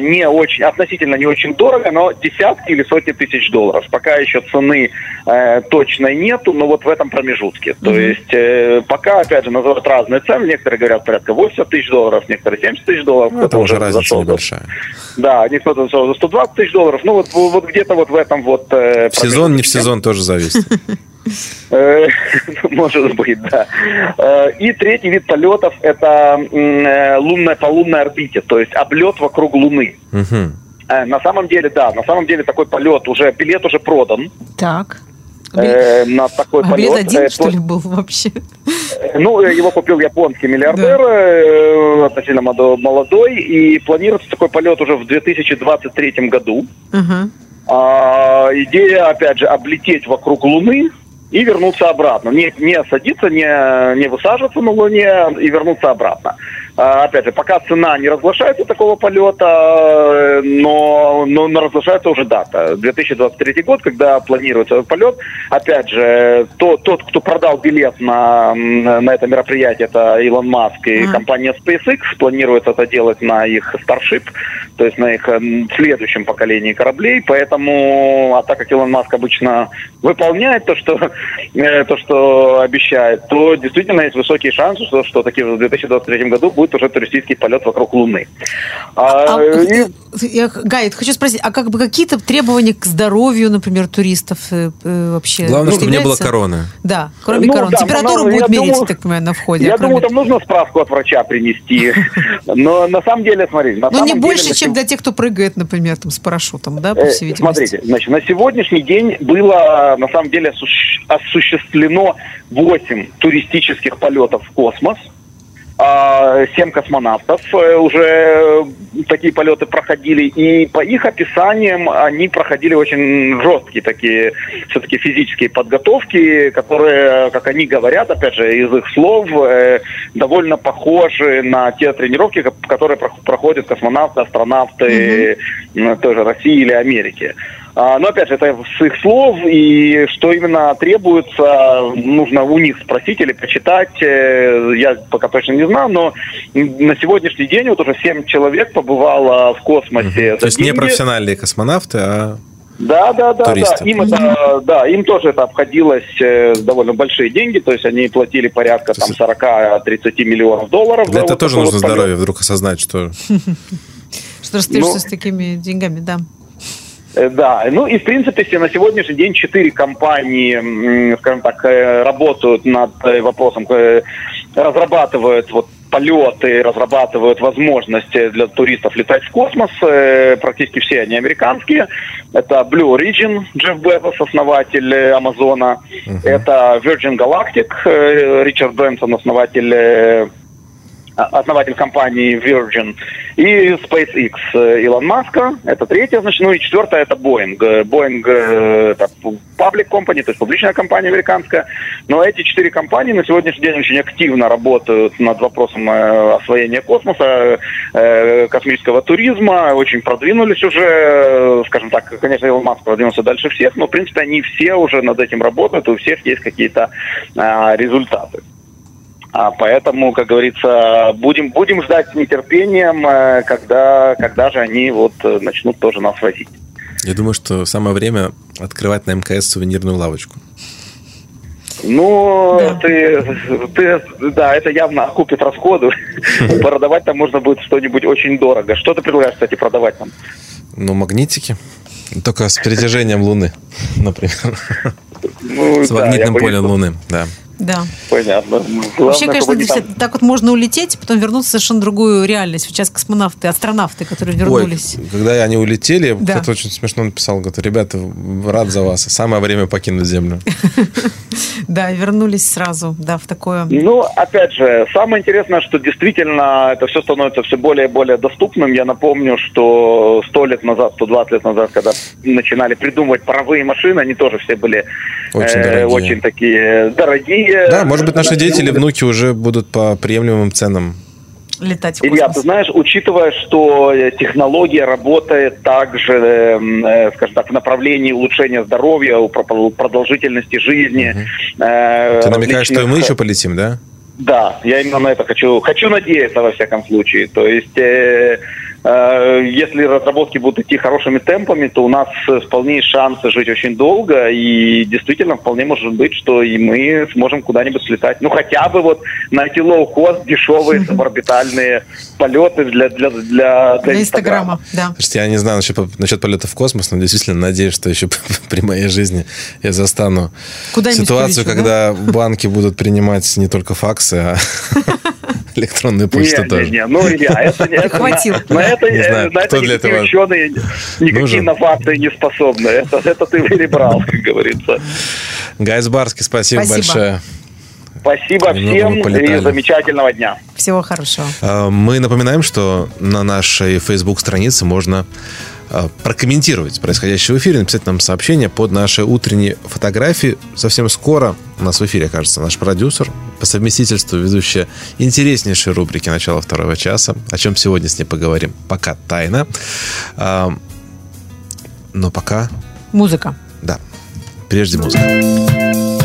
не очень, относительно не очень дорого, но десятки или сотни тысяч долларов. Пока еще цены э, точной нету, но вот в этом промежутке. То есть э, пока, опять же, называют разные цены. Некоторые говорят порядка 80 тысяч долларов, некоторые 70 тысяч долларов. Ну, это уже разница зашел небольшая. Да, один кто-то зашел за 120 тысяч долларов. Ну вот, вот где-то вот в этом вот... э, В сезон, не в сезон тоже зависит. Э, Может быть, да. Э, И третий вид полетов – это э, лунная по лунной орбите, то есть облет вокруг Луны. На самом деле, да, на самом деле такой полет уже, билет уже продан Так. э, на такой А полет. билет один, Э, что то- ли, был вообще? Ну, его купил японский миллиардер, э, относительно молодо- молодой, и планируется такой полет уже в 2023 году. Ага. А, идея, опять же, облететь вокруг Луны и вернуться обратно. Не, не садиться, не, не высаживаться на Луне и вернуться обратно. А, опять же, пока цена не разглашается такого полета, э, но, но, но разглашается уже дата. 2023 год, когда планируется этот полет. Опять же, то, тот, кто продал билет на, на это мероприятие, это Илон Маск и Мгм. компания SpaceX. Планирует это делать на их Starship, то есть на их м, следующем поколении кораблей. Поэтому, а так как Илон Маск обычно выполняет то, что, э, то, что обещает, то действительно есть высокие шансы, что, что таки в 2023 году будет уже туристический полет вокруг Луны. А, А, и- э, я, Гай, хочу спросить, а как бы какие-то требования к здоровью, например, туристов э, э, вообще? Главное, чтобы не было короны. Да, кроме Ну, короны. да, Температуру ну, будет я мерить, думаю- так понимаю, на входе. Я а кроме думаю, там нужно справку от врача принести. Но на самом деле, смотрите, на Ну, не больше, чем для тех, кто прыгает, например, там, с парашютом, да, по всей видимости. Смотрите, значит, на сегодняшний день было на самом деле осущ- осуществлено 8 туристических полетов в космос. А, Семь космонавтов э, уже э, такие полеты проходили, и по их описаниям они проходили очень жесткие такие все-таки физические подготовки, которые, как они говорят, опять же, из их слов, э, довольно похожи на те тренировки, ко- которые прох- проходят космонавты, астронавты м, той же России или Америки. А, Но опять же, это с их слов, и что именно требуется, нужно у них спросить или почитать. Э, Я пока точно не знаю, но на сегодняшний день вот уже 7 человек побывало в космосе. за То есть не деньги. профессиональные космонавты, а Да, да, да, Туристы. да. Им это, да, им тоже это обходилось э, довольно большие деньги, то есть они платили порядка там 40-30 миллионов долларов. для за этого вот тоже нужно вот здоровье, вдруг осознать, что Что расстаешься Ну, с такими деньгами, да. Э, Да, ну и в принципе все на сегодняшний день четыре компании, скажем так, э, работают над э, вопросом, разрабатывают вот полеты, разрабатывают возможности для туристов летать в космос. Практически все они американские. Это Blue Origin, Джефф Безос, основатель Амазона. Это Virgin Galactic, Ричард Брэнсон, основатель основатель компании Virgin, и SpaceX э, Илон Маска, это третья, значит, ну и четвертая это Boeing. Э, Boeing э, это public company, то есть публичная компания американская, но эти четыре компании на сегодняшний день очень активно работают над вопросом освоения космоса, космического туризма, очень продвинулись уже, скажем так, конечно, Илон Маск продвинулся дальше всех, но, в принципе, они все уже над этим работают, у всех есть какие-то результаты. А поэтому, как говорится, будем, будем ждать с нетерпением, э, когда, когда же они вот э, начнут тоже нас возить. я думаю, что самое время открывать на МКС сувенирную лавочку. Ну, ты, ты, да, это явно окупит расходы. Продавать там можно будет что-нибудь очень дорого. Что ты предлагаешь, кстати, продавать там? Ну, магнитики. Только с притяжением Луны, например. Ну, С да, магнитным полем Луны, да. Да. Понятно. Главное, Вообще, конечно, они там- так вот можно улететь, потом вернуться в совершенно другую реальность. Сейчас космонавты, астронавты, которые вернулись. Ой, когда они улетели, Да. кто-то очень смешно написал, говорит, ребята, рад за вас. Самое время покинуть Землю. Да, вернулись сразу, да, в такое... Ну, опять же, самое интересное, что действительно это все становится все более и более доступным. Я напомню, что сто лет назад, 120 лет назад, когда начинали придумывать паровые машины, они тоже все были Очень э, дорогие. очень такие дорогие. Да, может быть, наши дети или внуки уже будут по приемлемым ценам. Летать в Илья, космос. ты знаешь, учитывая, что э, технология работает также, э, э, скажем так, в направлении улучшения здоровья, продолжительности жизни. э, Ты намекаешь, что и мы еще полетим, да? Да, я именно на это хочу, хочу надеяться во всяком случае. То есть, э, э, если разработки будут идти хорошими темпами, то у нас э, вполне есть шансы жить очень долго, и действительно вполне может быть, что и мы сможем куда-нибудь слетать. Ну, хотя бы вот на эти лоу-кост дешевые суборбитальные полеты для, для, для, Для Инстаграма, да. Слушайте, я не знаю насчет, насчет полета в космос, но действительно надеюсь, что еще при моей жизни я застану Куда-нибудь ситуацию, когда банки будут принимать не только факсы, а электронную почту не, тоже. не, не, ну, Илья, это, это, хватил. на, на это, Не знаю, на кто это для никакие этого ученые никакие нужен. инновации не способны. Это, это ты перебрал, как говорится. Гайс Барский, спасибо, Спасибо. большое. Спасибо Немного всем и замечательного дня. Всего хорошего. А, Мы напоминаем, что на нашей Facebook-странице можно прокомментировать происходящее в эфире, написать нам сообщение под наши утренние фотографии. Совсем скоро у нас в эфире окажется наш продюсер, по совместительству ведущая интереснейшей рубрики «Начало второго часа». О чем сегодня с ней поговорим, пока тайна. А, Но пока, Музыка. да, прежде музыка.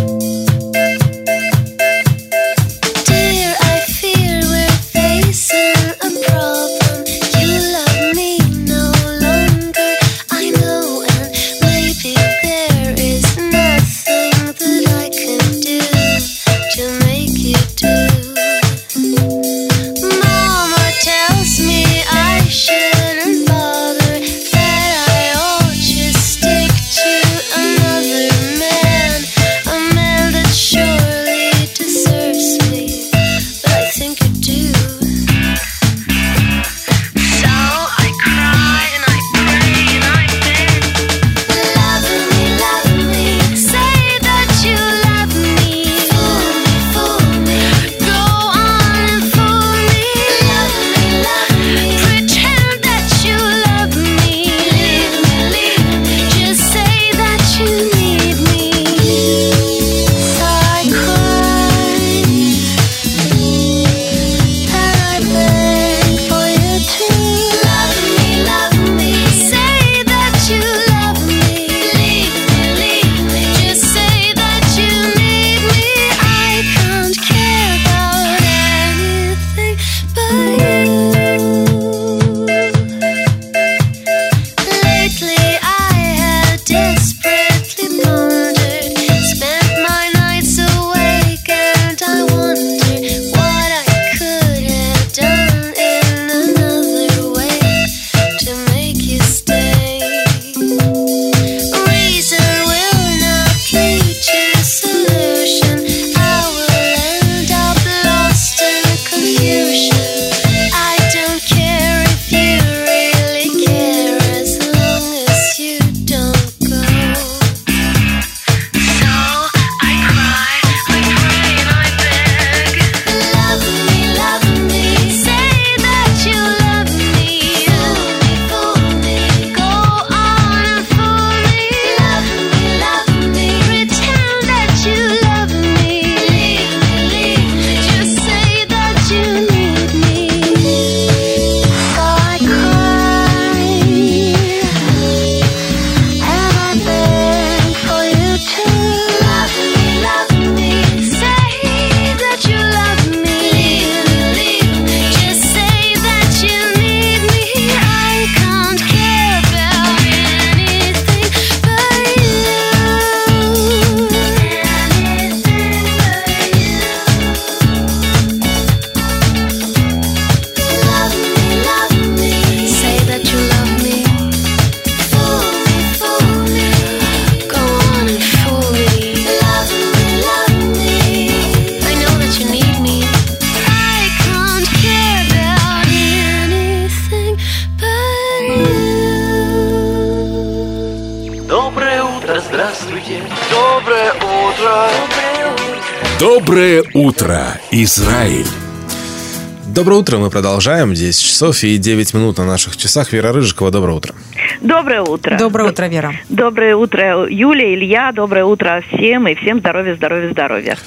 Утро, мы продолжаем. 10 часов и 9 минут на наших часах. Вера Рыжикова, доброе утро. Доброе утро. Доброе утро, Вера. Доброе утро, Юля, Илья. Доброе утро всем и всем здоровья, здоровья, здоровья.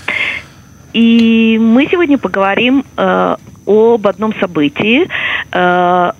И мы сегодня поговорим э, об одном событии. Э,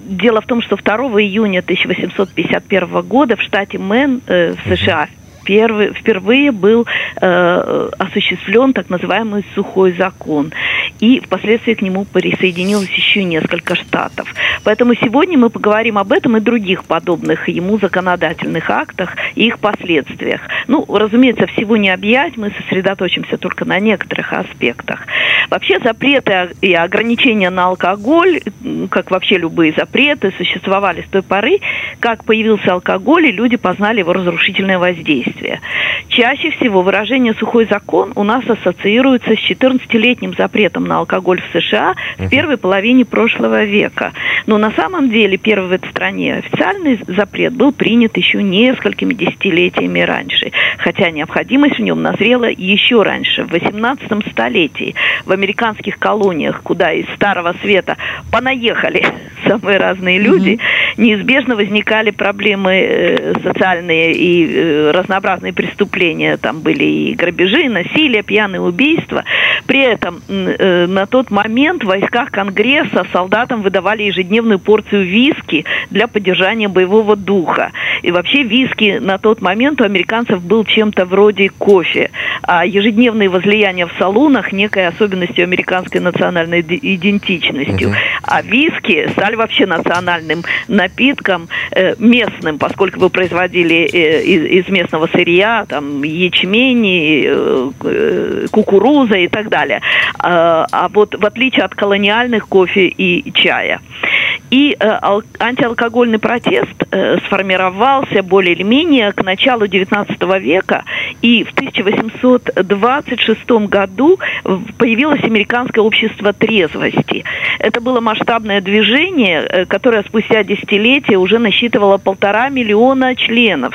дело в том, что 2 июня 1851 года в штате Мэн э, в США первый, впервые был э, осуществлен так называемый сухой закон. И впоследствии к нему присоединилось еще несколько штатов. Поэтому сегодня мы поговорим об этом и других подобных ему законодательных актах и их последствиях. Ну, разумеется, всего не объять, мы сосредоточимся только на некоторых аспектах. Вообще запреты и ограничения на алкоголь, как вообще любые запреты, существовали с той поры, как появился алкоголь, и люди познали его разрушительное воздействие. Чаще всего выражение «сухой закон» у нас ассоциируется с 14-летним запретом на алкоголь в США в первой половине прошлого века. Но на самом деле первый в этой стране официальный запрет был принят еще несколькими десятилетиями раньше, хотя необходимость в нем назрела еще раньше, в 18 столетии. В американских колониях, куда из Старого Света понаехали самые разные люди, неизбежно возникали проблемы э, социальные и э, разнообразные преступления. Там были и грабежи, и насилие, пьяные убийства. При этом э, на тот момент в войсках Конгресса солдатам выдавали ежедневную порцию виски для поддержания боевого духа. И вообще виски на тот момент у американцев был чем-то вроде кофе. А ежедневные возлияния в салонах некой особенностью американской национальной иде- идентичностью. А виски стали вообще национальным напитком э, местным, поскольку вы производили э, из, из местного сырья, там, ячмень, и, э, э, кукуруза и так далее. А, а вот в отличие от колониальных кофе и чая. И э, ал- антиалкогольный протест э, сформировался более или менее к началу XIX века, и в 1826 году появилось Американское общество трезвости. Это было масштабное движение, э, которое спустя десятилетия уже насчитывало полтора миллиона членов.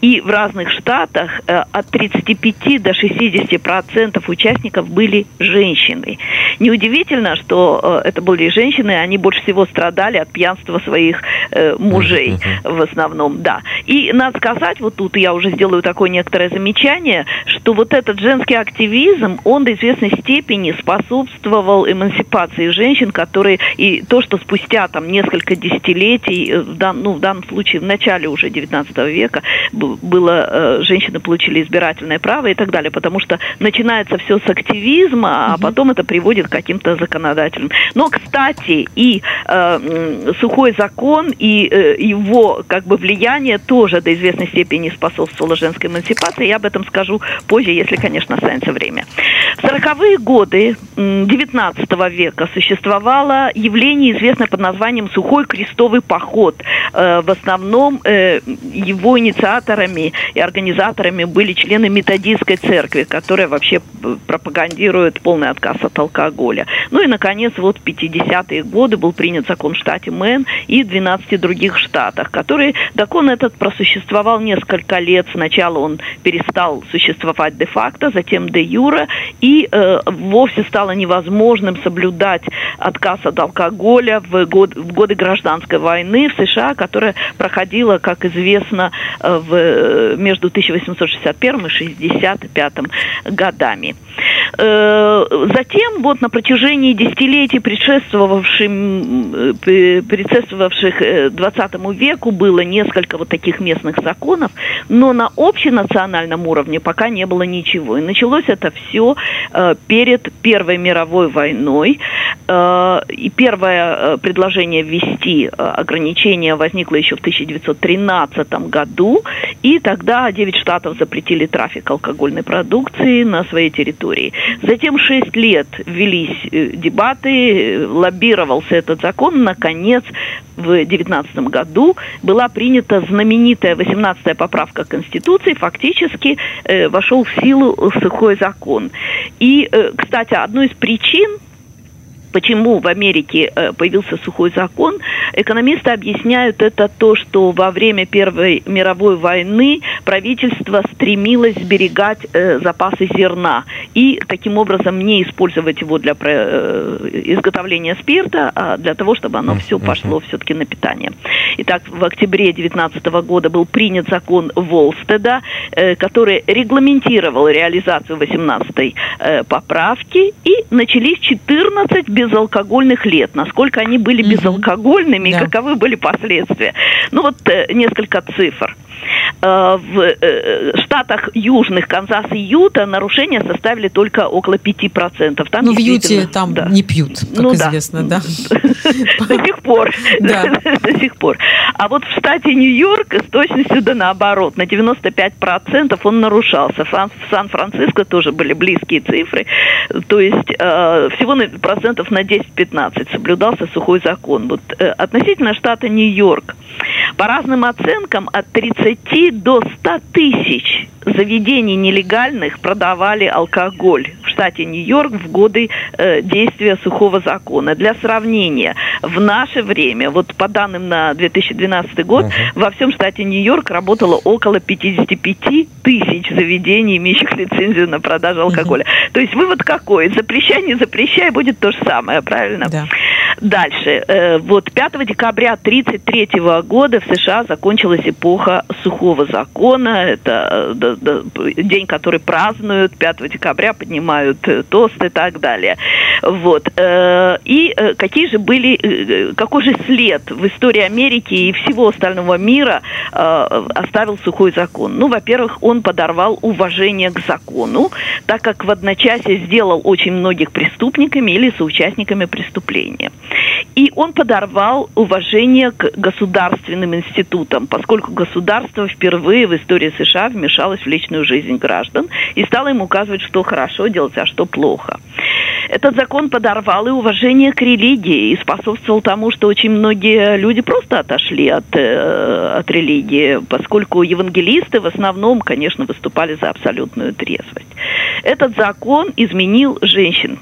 И в разных штатах э, от 35 до 60 процентов участников были женщины. Неудивительно, что э, это были женщины, они больше всего страдали от пьянства своих э, мужей в основном, да. И надо сказать, вот тут я уже сделаю такое некоторое замечание, что вот этот женский активизм, он до известной степени способствовал эмансипации женщин, которые и то, что спустя там несколько десятилетий, э, в, дан- ну, в данном случае в начале уже 19 века было, э, женщины получили избирательное право и так далее, потому что начинается все с активизма, а потом это приводит к каким-то законодательным. Но, кстати, и э, сухой закон и э, его как бы влияние тоже до известной степени способствовало женской эмансипации. Я об этом скажу позже, если, конечно, останется время. В 40-е годы 19 века существовало явление, известное под названием «сухой крестовый поход». Э, В основном э, его инициаторами и организаторами были члены методистской церкви, которая вообще п- пропагандирует полный отказ от алкоголя. Ну и, наконец, вот в 50-е годы был принят закон штате Мэн и в 12 других штатах, который закон этот просуществовал несколько лет. Сначала он перестал существовать де-факто, затем де-юра, и э, вовсе стало невозможным соблюдать отказ от алкоголя в, год- в годы гражданской войны в США, которая проходила, как известно, э, в, между 1861 и 65 годами. Э, Затем, вот на протяжении десятилетий, предшествовавшим, пе- предшествовавших э, 20 веку, было несколько вот таких местных законов, но на общенациональном уровне пока не было ничего. И началось это все перед Первой мировой войной. Э, И первое э, предложение ввести э, ограничения возникло еще в 1913 году, и тогда 9 штатов запретили трафик алкогольной продукции на своей территории. Затем 6 лет велись э, дебаты, э, лоббировался этот закон. Наконец, в 2019 году была принята знаменитая 18-я поправка Конституции, фактически э, вошел в силу сухой закон. И, э, кстати, одной из причин почему в Америке э, появился сухой закон, экономисты объясняют это то, что во время Первой мировой войны правительство стремилось сберегать э, запасы зерна и таким образом не использовать его для э, изготовления спирта, а для того, чтобы оно все пошло все-таки на питание. Итак, в октябре 2019 года был принят закон Волстеда, который регламентировал реализацию 18-й э, поправки, и начались 14 безалкогольных лет. Насколько они были безалкогольными Да. и каковы были последствия. Ну вот э, несколько цифр. Э, В э, штатах южных Канзас и Юта нарушения составили только около 5%. Там Ну, в Юте там да. не пьют, как Ну известно, да. До сих пор. Да. До сих пор. А вот в штате Нью-Йорк с точностью да наоборот. На 95% он нарушался. В Сан-Франциско тоже были близкие цифры. То есть всего на процентов на 10-15 соблюдался сухой закон. Вот э, относительно штата Нью-Йорк. По разным оценкам от 30 до 100 тысяч заведений нелегальных продавали алкоголь в штате Нью-Йорк в годы э, действия сухого закона. Для сравнения, в наше время, вот по данным на 2012 год, во всем штате Нью-Йорк работало около 55 тысяч заведений, имеющих лицензию на продажу алкоголя. То есть вывод какой? Запрещай, не запрещай, будет то же самое, правильно? Да. Дальше. Э, Вот 5 декабря 1933 года в США закончилась эпоха сухого закона. Это э, день, который празднуют 5 декабря, поднимают э, тост и так далее. Вот. И какие же были, какой же след в истории Америки и всего остального мира оставил сухой закон? Ну, во-первых, он подорвал уважение к закону, так как в одночасье сделал очень многих преступниками или соучастниками преступления. И он подорвал уважение к государственным институтам, поскольку государство впервые в истории США вмешалось в личную жизнь граждан и стало им указывать, что хорошо делать, а что плохо. Этот закон подорвал и уважение к религии и способствовал тому, что очень многие люди просто отошли от, э, от религии, поскольку евангелисты в основном, конечно, выступали за абсолютную трезвость. Этот закон изменил женщин.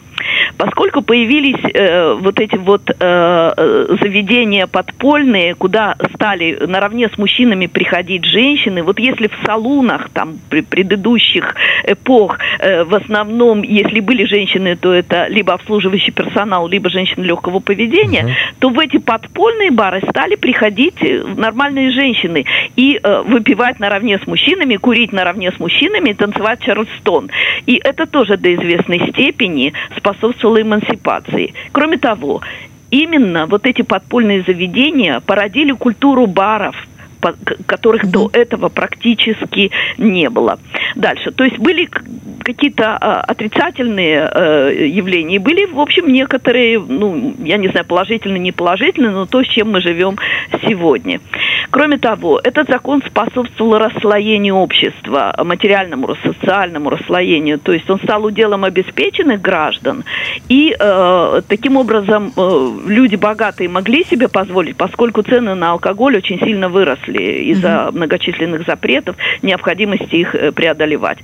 Поскольку появились э, вот эти вот э, э, заведения подпольные, куда стали наравне с мужчинами приходить женщины, вот если в салунах там при предыдущих эпох э, в основном, если были женщины, то это либо обслуживающий персонал, либо женщины легкого поведения, то в эти подпольные бары стали приходить э, нормальные женщины и э, выпивать наравне с мужчинами, курить наравне с мужчинами, танцевать чарльстон. И это тоже до известной степени способствовало эмансипации. Кроме того, именно вот эти подпольные заведения породили культуру баров, которых до этого практически не было. Дальше. То есть были какие-то а, отрицательные э, явления, были, в общем, некоторые, ну, я не знаю, положительные, не положительные, но то, с чем мы живем сегодня. Кроме того, этот закон способствовал расслоению общества, материальному, социальному расслоению, то есть он стал уделом обеспеченных граждан, и э, таким образом э, люди богатые могли себе позволить, поскольку цены на алкоголь очень сильно выросли из-за многочисленных запретов, необходимости их э, преодолевать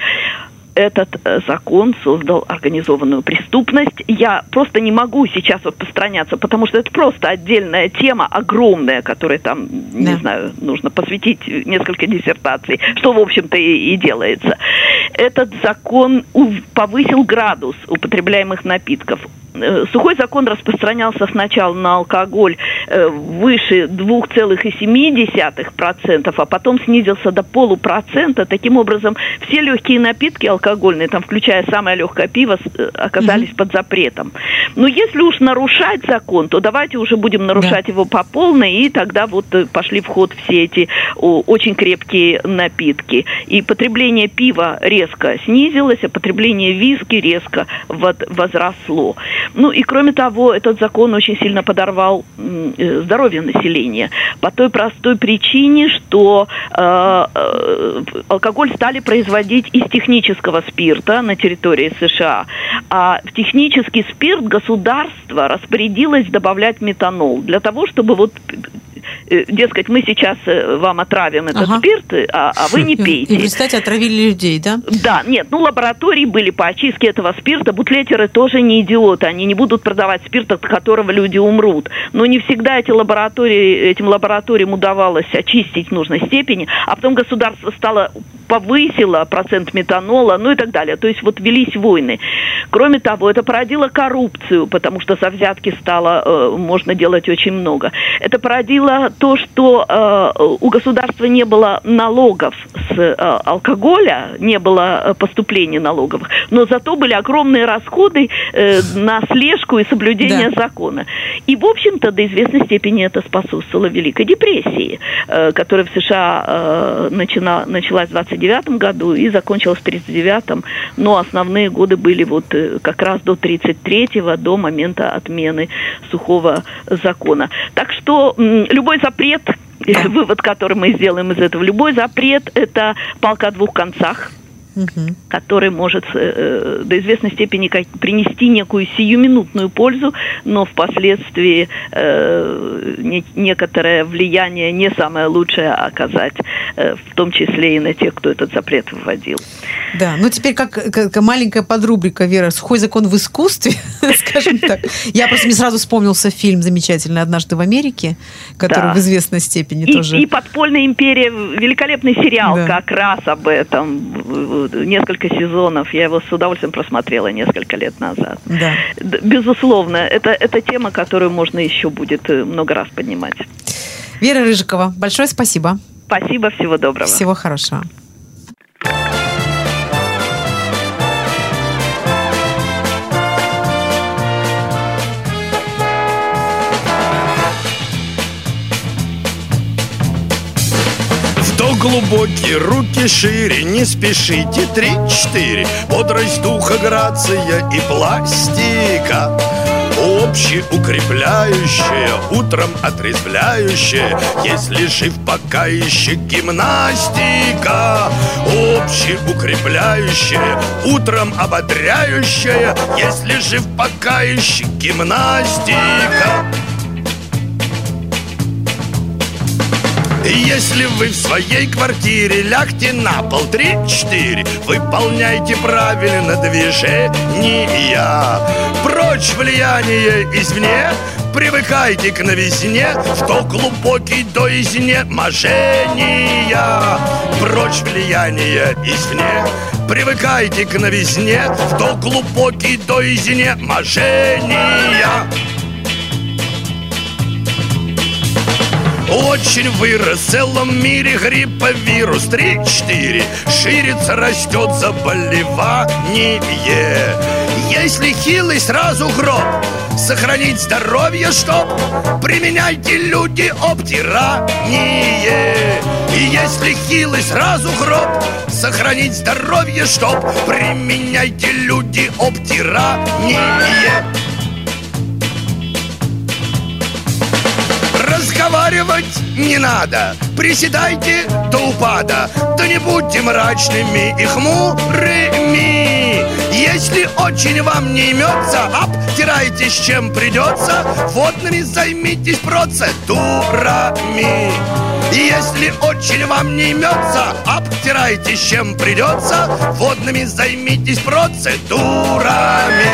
этот э, закон создал организованную преступность. Я просто не могу сейчас вот постраняться, потому что это просто отдельная тема, огромная, которой там, не знаю, нужно посвятить несколько диссертаций, что, в общем-то, и, и делается. Этот закон повысил градус употребляемых напитков. Э, Сухой закон распространялся сначала на алкоголь э, выше 2,7%, а потом снизился до полупроцента. Таким образом, все легкие напитки алкогольные, там, включая самое легкое пиво, э, оказались под запретом. Но если уж нарушать закон, то давайте уже будем нарушать его по полной, и тогда вот пошли в ход все эти очень крепкие напитки. И потребление пива резко снизилось, а потребление виски резко возросло. Ну и кроме того, этот закон очень сильно подорвал э, здоровье населения. По той простой причине, что э, э, алкоголь стали производить из технического спирта на территории США, а в технический спирт государство распорядилось добавлять метанол для того, чтобы вот дескать, мы сейчас э, вам отравим этот Ага. спирт, э, а, а вы не пейте. И, в результате отравили людей, да? Да, нет, ну лаборатории были по очистке этого спирта. Бутлетеры тоже не идиоты. Они не будут продавать спирт, от которого люди умрут. Но не всегда эти лаборатории, этим лабораториям удавалось очистить в нужной степени. А потом государство стало повысило процент метанола, ну и так далее. То есть вот велись войны. Кроме того, это породило коррупцию, потому что со взятки стало э, можно делать очень много. Это породило то, что э, у государства не было налогов с э, алкоголя, не было э, поступлений налоговых, но зато были огромные расходы э, на слежку и соблюдение закона. И, в общем-то, до известной степени это способствовало Великой депрессии, э, которая в США э, начина- началась в 29 году и закончилась в 39 но основные годы были вот э, как раз до 33-го, до момента отмены сухого закона. Так что любой запрет, вывод, который мы сделаем из этого, любой запрет – это палка о двух концах который может э, э, до известной степени как- принести некую сиюминутную пользу, но впоследствии э, не- некоторое влияние не самое лучшее оказать, э, в том числе и на тех, кто этот запрет вводил. Да, ну теперь как, как маленькая подрубрика, Вера, «Сухой закон в искусстве», скажем так. Я просто мне сразу вспомнился фильм замечательный «Однажды в Америке», который в известной степени тоже... и «Подпольная империя» – великолепный сериал как раз об этом. Несколько сезонов. Я его с удовольствием просмотрела несколько лет назад. Да. Безусловно, это, это тема, которую можно еще будет э, много раз поднимать. Вера Рыжикова, большое спасибо. Спасибо, всего доброго. Всего хорошего. Глубокий, руки шире, не спешите, три-четыре. Бодрость духа, грация и пластика. Общеукрепляющая, утром отрезвляющая Если жив пока еще гимнастика. Общеукрепляющая, утром ободряющая Если жив пока еще гимнастика Если вы в своей квартире лягте на пол три-четыре Выполняйте правильно движения Прочь влияние извне Привыкайте к новизне В то глубокий до изнеможения Прочь влияние извне Привыкайте к новизне В то глубокий до изнеможения Очень вырос в целом мире грипповирус 3-4 Ширится, растет заболевание. Если хилый, сразу гроб. Сохранить здоровье, чтоб Применяйте люди обтирание. И если хилый, сразу гроб. Сохранить здоровье, чтоб Применяйте люди обтирание Разговаривать не надо. Приседайте до упада. Да не будьте мрачными и хмурыми. Если очень вам не имется Обтирайтесь чем придется. Водными займитесь процедурами. Если очень вам не имется Обтирайтесь чем придется. Водными займитесь процедурами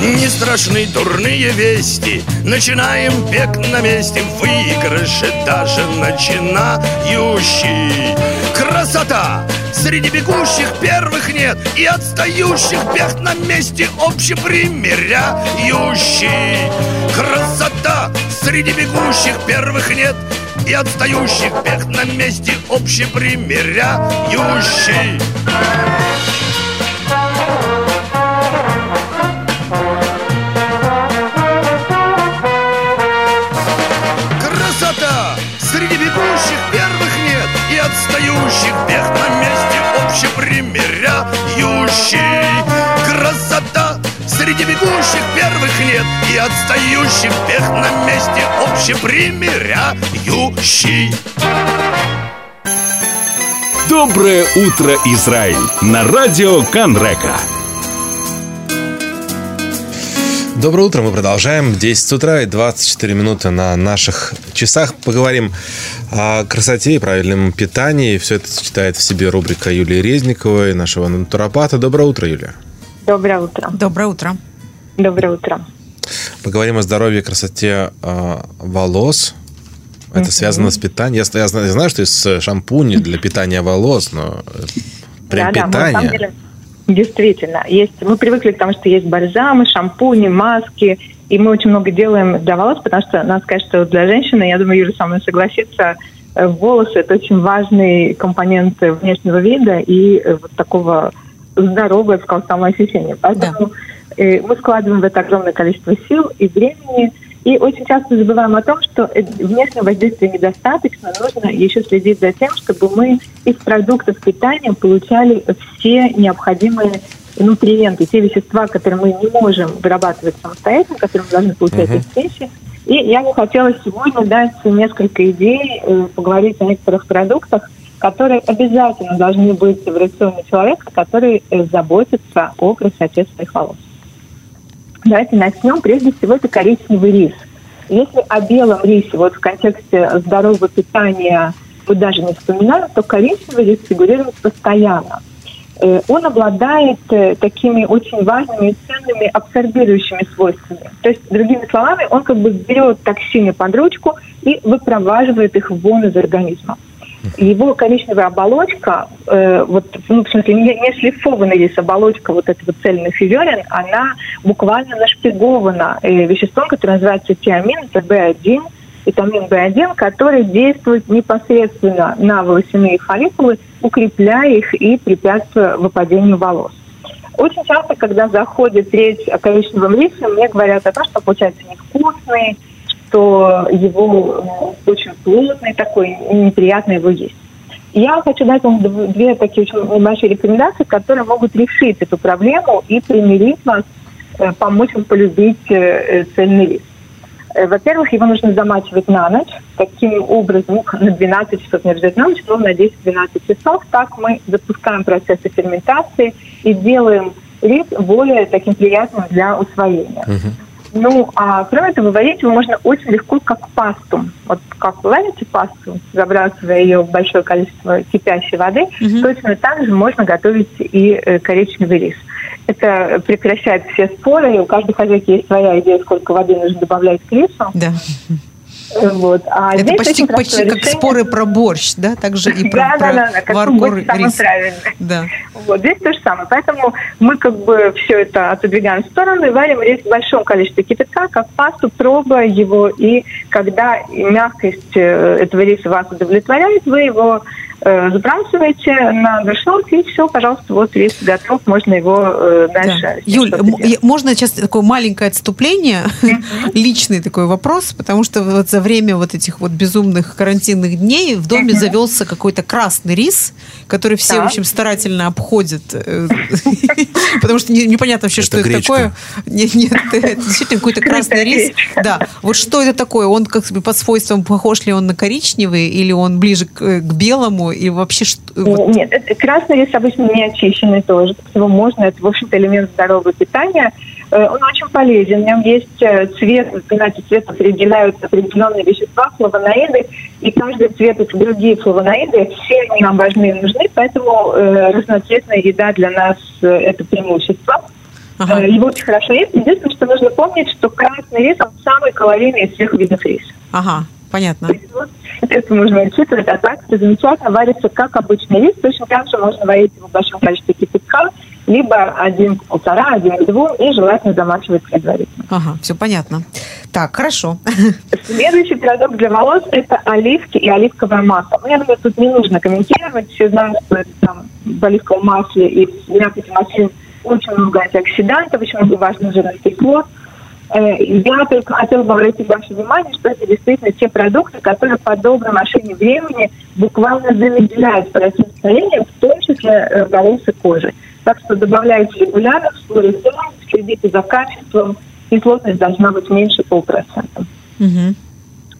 Не страшны дурные вести Начинаем бег на месте Выигрыши даже начинающий Красота! Среди бегущих первых нет И отстающих бег на месте Общепримиряющий Красота! Среди бегущих первых нет И отстающих бег на месте Общепримиряющий Красота! Первых нет И отстающих бег на месте Общепримиряющий Доброе утро, Израиль! На радио Канрека. Доброе утро, мы продолжаем. 10 утра и 24 минуты на наших часах. Поговорим о красоте и правильном питании. Все это сочетает в себе рубрика Юлии Резниковой, нашего натуропата. Доброе утро, Юлия. Доброе утро. Доброе утро. Доброе утро. Поговорим о здоровье и красоте э, волос. Это связано с питанием. Я, я знаю, я знаю, что есть шампуни для питания волос, но э, прям Да, да, мы, на самом питание. деле, действительно, есть, мы привыкли к тому, что есть бальзамы, шампуни, маски, и мы очень много делаем для волос, потому что, надо сказать, что для женщины, я думаю, Юля со мной согласится, э, волосы – это очень важный компонент э, внешнего вида и э, вот такого здорового, я бы сказала, самоощущения. Поэтому э, мы складываем в это огромное количество сил и времени, и очень часто забываем о том, что э, внешнего воздействия недостаточно, нужно еще следить за тем, чтобы мы из продуктов питания получали все необходимые нутриенты, те вещества, которые мы не можем вырабатывать самостоятельно, которые мы должны получать Мгм. из пищи. И я бы хотела сегодня дать несколько идей, э, поговорить о некоторых продуктах, которые обязательно должны быть в рационе человека, который заботится о красоте своих волос. Давайте начнем. Прежде всего, это коричневый рис. Если о белом рисе вот в контексте здорового питания мы даже не вспоминаем, то коричневый рис фигурирует постоянно. Э, Он обладает э, такими очень важными и ценными абсорбирующими свойствами. То есть, другими словами, он как бы берет токсины под ручку и выпроваживает их вон из организма. Его коричневая оболочка, э, вот, ну, в смысле, не, не шлифованная рис, оболочка, вот этого цельный физерин, она буквально нашпигована э, веществом, которое называется тиамин, это B1, витамин B1, который действует непосредственно на волосяные фолликулы, укрепляя их и препятствуя выпадению волос. Очень часто, когда заходит речь о коричневом рисе, мне говорят о том, что получается невкусный, что его э, очень плотный такой, и неприятно его есть. Я хочу дать вам дв- две такие очень небольшие рекомендации, которые могут решить эту проблему и примирить вас, э, помочь вам полюбить э, цельный рис. Э, Во-первых, его нужно замачивать на ночь. Таким образом, ну, на 12 часов не обязательно на ночь, но на 10-12 часов. Так мы запускаем процессы ферментации и делаем рис более таким приятным для усвоения. Ну, а кроме этого, варить его можно очень легко, как пасту. Вот как вы варите пасту, забрасывая ее в большое количество кипящей воды, точно так же можно готовить и э, коричневый рис. Это прекращает все споры, и у каждой хозяйки есть своя идея, сколько воды нужно добавлять к рису. Да. Э, Вот. А Это почти, почти как споры про борщ, да? Также и про, Да, про да, да, да, самый рис. правильный. Да. Вот здесь то же самое. Поэтому мы как бы все это отодвигаем в сторону и варим рис в большом количестве кипятка, как пасту, пробуя его. И когда мягкость э, этого риса вас удовлетворяет, вы его э, сбрасываете на горшок, и все, пожалуйста, вот рис готов, можно его э, дальше. Да. Юль, можно сейчас такое маленькое отступление, личный такой вопрос, потому что вот за время вот этих вот безумных карантинных дней в доме завелся какой-то красный рис, который все, в Так. общем, старательно обходят, э, потому что не- непонятно вообще, что это такое. Нет, нет, это действительно какой-то красный рис. Да, вот что это такое? Он как бы по свойствам похож ли он на коричневый или он ближе к, э, белому и вообще что? вот- Нет, красный рис обычно не очищенный тоже. Его можно, это, в общем-то, элемент здорового питания. Э, Он очень полезен. В нем есть э, цвет, вы понимаете, цвет определяют определенные вещества, флавоноиды, и каждый цвет это другие флавоноиды. Все они нам важны и нужны, поэтому э, разноцветная еда для нас э, это преимущество. Э, Его очень хорошо есть. Единственное, что нужно помнить, что красный рис, он самый калорийный из всех видов риса. Ага, понятно. Это нужно учитывать, а так это замечательно варится как обычный рис. Точно так же можно варить его в большом количестве кипятка, либо один к полтора, один к двум, и желательно замачивать предварительно. Ага, все понятно. Так, хорошо. Следующий продукт для волос – это оливки и оливковое масло. Ну, я думаю, тут не нужно комментировать. Все знают, что это там в оливковом масле и в мякоти маслин очень много антиоксидантов, очень много важных жирных кислот. Э, Я только хотела бы обратить ваше внимание, что это действительно те продукты, которые по доброй машине времени буквально замедляют процесс старения, в том числе э, волос и кожи. Так что добавляйте регулярно, вскоре следите за качеством, кислотность должна быть меньше полпроцента.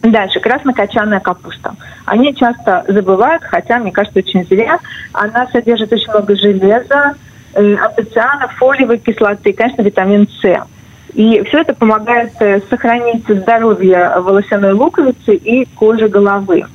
Дальше, краснокочанная капуста. Они часто забывают, хотя, мне кажется, очень зря. Она содержит очень много железа, э, фолиевой кислоты, конечно, витамин С. И все это помогает э, сохранить здоровье волосяной луковицы и кожи головы.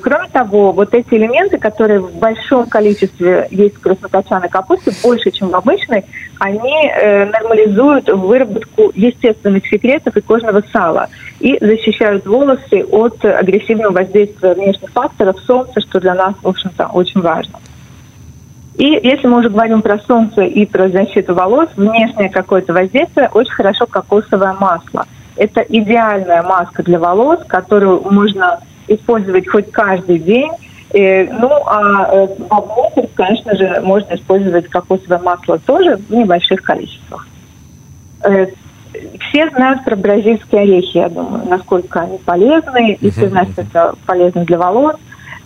Кроме того, вот эти элементы, которые в большом количестве есть в краснокочанной капусте, больше, чем в обычной, они э, нормализуют выработку естественных секретов и кожного сала и защищают волосы от агрессивного воздействия внешних факторов солнца, что для нас, в общем-то, очень важно. И если мы уже говорим про солнце и про защиту волос, внешнее какое-то воздействие, очень хорошо кокосовое масло. Это идеальная маска для волос, которую можно использовать хоть каждый день. Э, ну, а э, в облаке, конечно же, можно использовать кокосовое масло тоже в небольших количествах. Э, все знают про бразильские орехи, я думаю, насколько они полезны, и все знают, что это полезно для волос.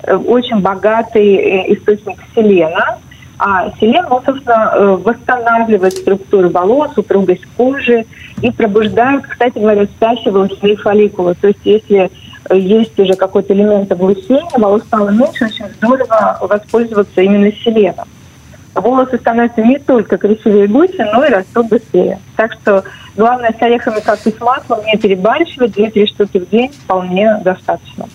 Очень богатый источник селена, а селен, он, собственно, восстанавливает структуру волос, упругость кожи и пробуждает, кстати говоря, спящие волосяные фолликулы. То есть если есть уже какой-то элемент облучения, волос стало меньше, очень здорово воспользоваться именно селеном. Волосы становятся не только красивее и гуще, но и растут быстрее. Так что главное с орехами, как и с маслом, не перебарщивать, 2-3 штуки в день вполне достаточно.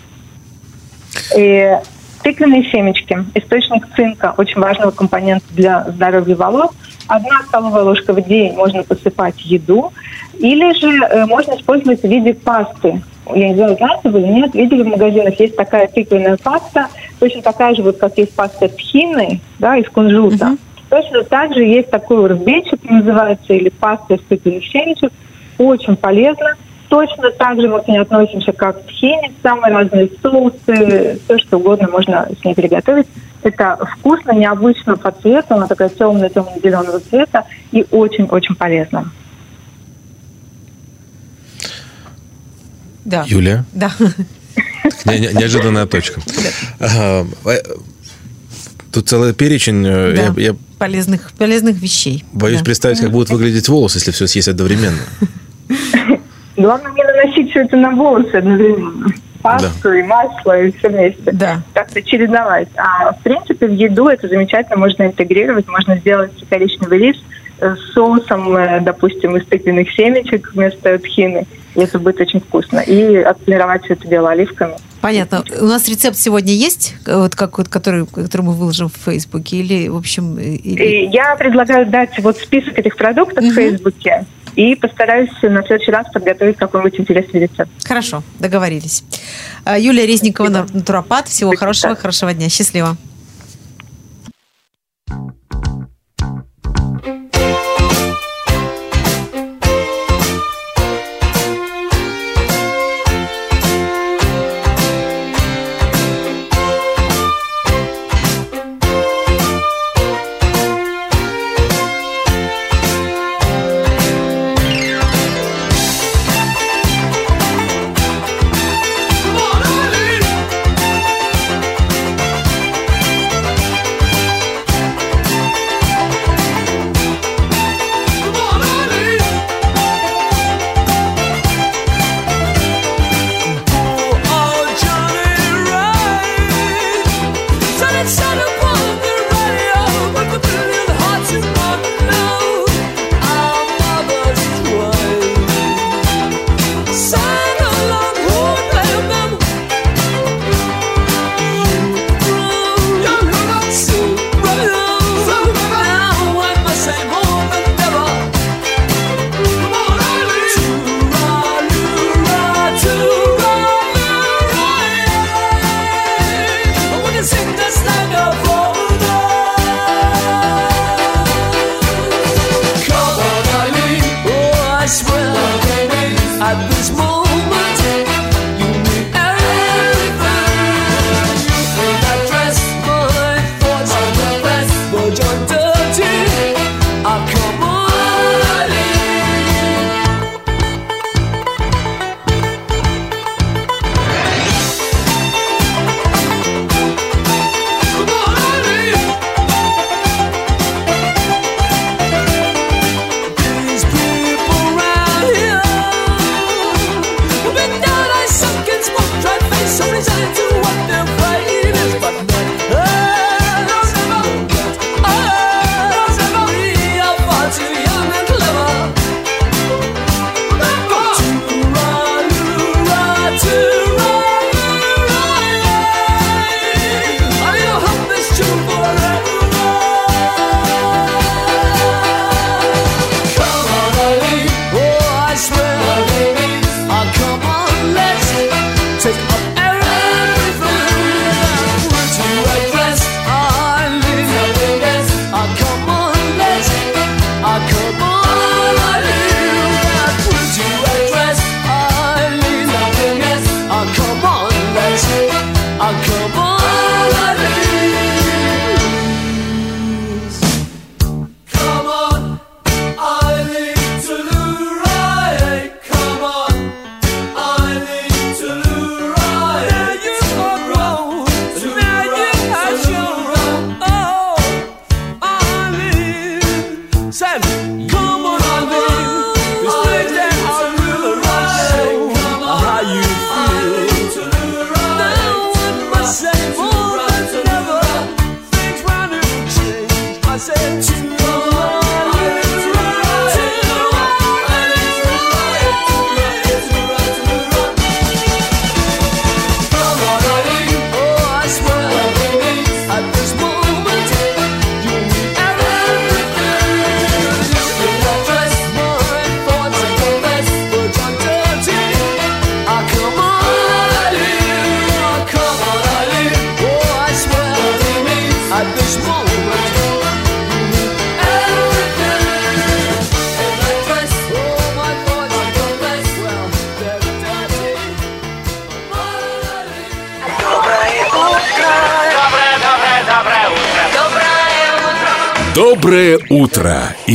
И тыквенные семечки, источник цинка, очень важного компонента для здоровья волос. Одна столовая ложка в день можно посыпать еду, или же э, можно использовать в виде пасты. Я не знаю, знаете вы или нет, видели в магазинах, есть такая тыквенная паста, точно такая же, вот как есть паста тхины, да, из кунжута. Точно так же есть такой урбечик, называется, или паста из тыквенных семечек, очень полезно. Точно так же мы к ней относимся, как к тхине, самые разные соусы, все что угодно можно с ней приготовить. Это вкусно, необычно по цвету, она такая темная, темно-зеленого цвета и очень-очень полезно. Да. Юлия? Да. Не- не- Неожиданная точка. Ага, э, Тут целый перечень. э, Да. Я, я Полезных, полезных вещей. боюсь Да. представить, как будут выглядеть волосы, если все съесть одновременно. Главное не наносить все это на волосы одновременно. Пасту и масло, и все вместе. Да. Как-то чередовать. А в принципе в еду это замечательно можно интегрировать. Можно сделать коричневый рис э, с соусом, э, допустим, из тыквенных семечек вместо тхины. И это будет очень вкусно. И отполировать все это дело оливками. Понятно. У нас рецепт сегодня есть, э, вот как вот, который, который мы выложим в Фейсбуке, или, в общем, э, или- И я предлагаю дать вот список этих продуктов в Фейсбуке. И постараюсь на следующий раз подготовить какой-нибудь интересный рецепт. Хорошо, договорились. А, Юлия Резникова, натуропат. Всего хорошего, хорошего дня. Счастливо.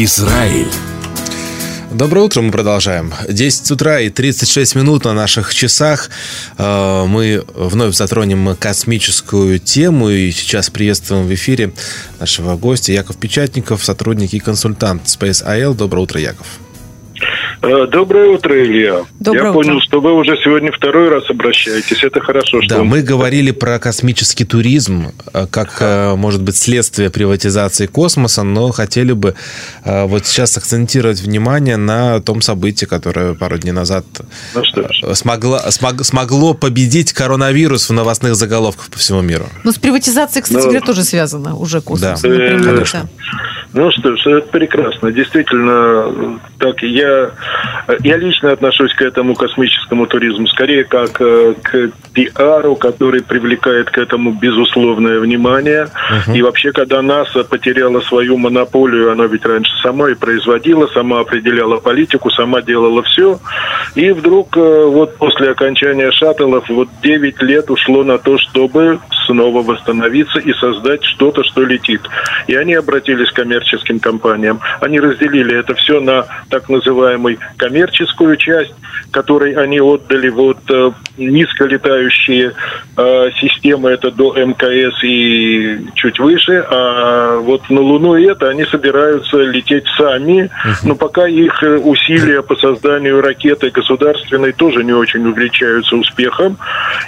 Израиль. Доброе утро, мы продолжаем. 10 утра и 36 минут на наших часах. Э, Мы вновь затронем космическую тему. И сейчас приветствуем в эфире нашего гостя Яков Печатников, сотрудник и консультант Space IL. Доброе утро, Яков. Э, Доброе утро, Илья. Доброе Я утро. понял, что вы уже сегодня второй раз обращаетесь. Это хорошо, что Да, вы- мы говорили про космический туризм, э, как, э, может быть, следствие приватизации космоса, но хотели бы э, вот сейчас акцентировать внимание на том событии, которое пару дней назад Ну смогло, смог- смогло победить коронавирус в новостных заголовках по всему миру. Ну, с приватизацией, кстати Ну, говоря, тоже связано уже космос. Да. Э, да. Ну что ж, это прекрасно. Действительно, так я, я лично отношусь к этому космическому туризму скорее как э, к пиару, который привлекает к этому безусловное внимание. И вообще, когда НАСА потеряла свою монополию, она ведь раньше сама и производила, сама определяла политику, сама делала все. И вдруг э, вот после окончания шаттлов вот 9 лет ушло на то, чтобы снова восстановиться и создать что-то, что летит. И они обратились к коммерческим компаниям. Они разделили это все на так называемую коммерческую часть, которой они отдали вот э, низколетающие э, системы, это до МКС и чуть выше, а вот на Луну и это они собираются лететь сами, но пока их э, усилия по созданию ракеты государственной тоже не очень увлечаются успехом,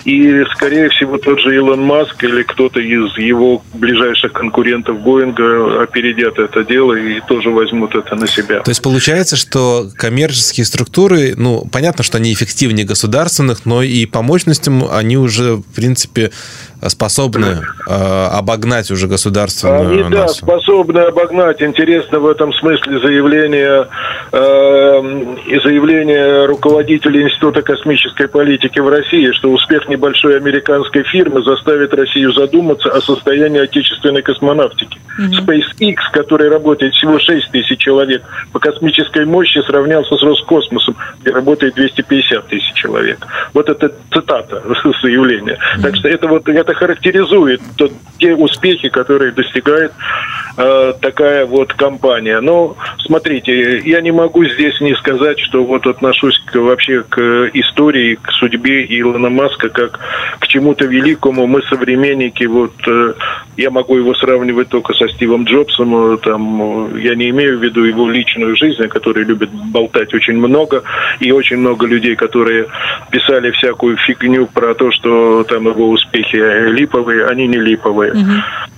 и, скорее всего, тот же Илон Маск или кто-то из его ближайших конкурентов Боинга опередят это дело и тоже возьмут это на себя. То есть получается, что коммерческие структуры, ну, понятно, что они эффективнее государственных, но и по мощностям они уже, в принципе, способны э, обогнать уже государственную Они, да, способны обогнать. Интересно в этом смысле заявление, э, и заявление руководителя Института космической политики в России, что успех небольшой американской фирмы заставит Россию задуматься о состоянии отечественной космонавтики. SpaceX, который работает всего 6 тысяч человек, по космической мощи сравнялся с Роскосмосом, где работает 250 тысяч человек. Вот это цитата заявления. Так что это вот это характеризует тот- те успехи, которые достигает э, такая вот компания. Но смотрите, я не могу здесь не сказать, что вот отношусь к, вообще к истории, к судьбе Илона Маска как к чему-то великому. Мы современники, вот э, я могу его сравнивать только со Стивом Джобсом. э, Там э, я не имею в виду его личную жизнь, о которой любят болтать очень много, и очень много людей, которые писали всякую фигню про то, что там его успехи липовые, они не липовые.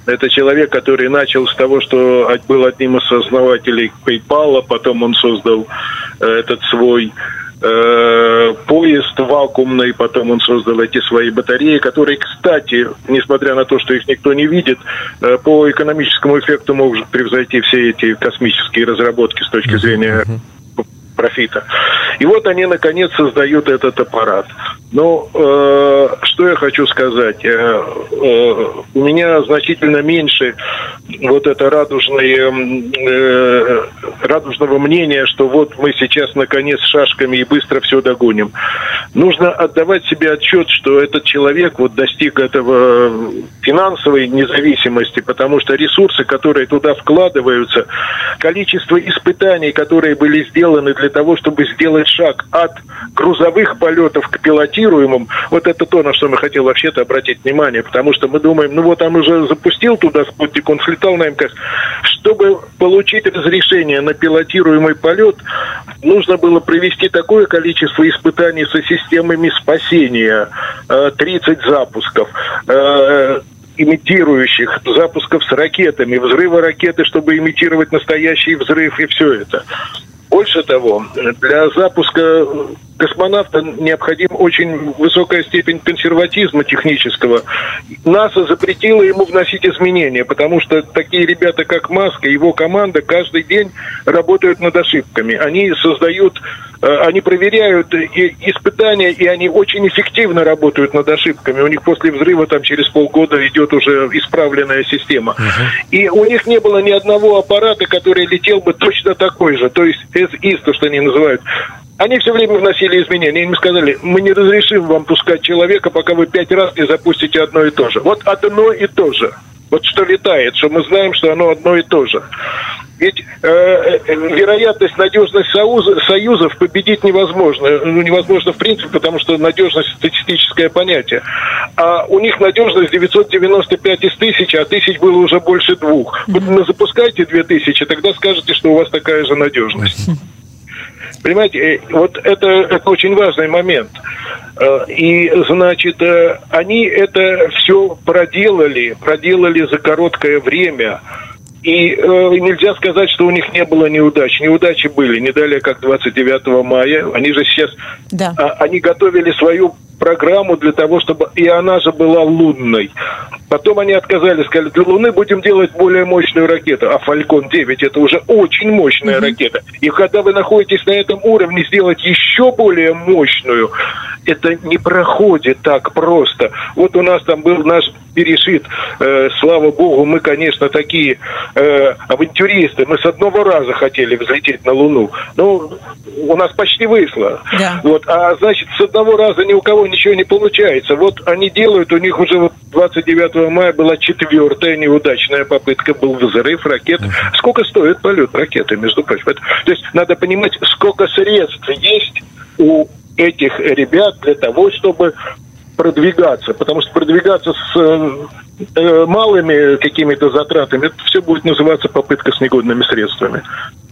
Это человек, который начал с того, что был одним из основателей PayPal, потом он создал э, этот свой э, поезд вакуумный, потом он создал эти свои батареи, которые, кстати, несмотря на то, что их никто не видит, э, по экономическому эффекту могут превзойти все эти космические разработки с точки зрения профита. И вот они, наконец, создают этот аппарат. Но э, что я хочу сказать? Э, э, у меня значительно меньше вот это радужное, э, радужного мнения, что вот мы сейчас, наконец, шашками и быстро все догоним. Нужно отдавать себе отчет, что этот человек вот достиг этого финансовой независимости, потому что ресурсы, которые туда вкладываются, количество испытаний, которые были сделаны для того, чтобы сделать шаг от грузовых полетов к пилотируемым, вот это то, на что мы хотели вообще-то обратить внимание, потому что мы думаем, ну вот он уже запустил туда спутник, он слетал на МКС. Чтобы получить разрешение на пилотируемый полет, нужно было провести такое количество испытаний со системами спасения, э, 30 запусков, э, имитирующих запусков с ракетами, взрыва ракеты, чтобы имитировать настоящий взрыв и все это. Больше того, для запуска космонавта необходима очень высокая степень консерватизма технического. НАСА запретила ему вносить изменения, потому что такие ребята, как Маск и его команда, каждый день работают над ошибками. Они создают, э, они проверяют испытания, и они очень эффективно работают над ошибками. У них после взрыва там через полгода идет уже исправленная система. И у них не было ни одного аппарата, который летел бы точно такой же, то есть as-is, то, что они называют. Они все время вносили изменения. Им сказали, мы не разрешим вам пускать человека, пока вы пять раз не запустите одно и то же. Вот одно и то же. Вот что летает, что мы знаем, что оно одно и то же. Ведь э, э, вероятность, надежность союза, союзов победить невозможно. Ну, невозможно в принципе, потому что надежность статистическое понятие. А у них надежность 995 из тысячи, а тысяч было уже больше двух. Вот вы запускайте две тысячи, тогда скажете, что у вас такая же надежность. Понимаете, э, вот это, это очень важный момент. Э, И, значит, э, они это все проделали, проделали за короткое время. И э, нельзя сказать, что у них не было неудач. Неудачи были, не далее как 29 мая. Они же сейчас, Да. а, они готовили свою программу для того, чтобы и она же была лунной. Потом они отказались, сказали, для Луны будем делать более мощную ракету. А Фалькон 9 это уже очень мощная ракета. И когда вы находитесь на этом уровне, сделать еще более мощную, это не проходит так просто. Вот у нас там был наш перешит, э, слава богу, мы, конечно, такие э, авантюристы. Мы с одного раза хотели взлететь на Луну. Ну, у нас почти вышло. Да. Вот, а значит, с одного раза ни у кого ничего не получается. Вот они делают, у них уже вот 29 мая была четвертая неудачная попытка, был взрыв ракет. Сколько стоит полет ракеты, между прочим? Это- то есть надо понимать, сколько средств есть у этих ребят для того, чтобы продвигаться, потому что продвигаться с э, э, малыми какими-то затратами, это все будет называться попытка с негодными средствами.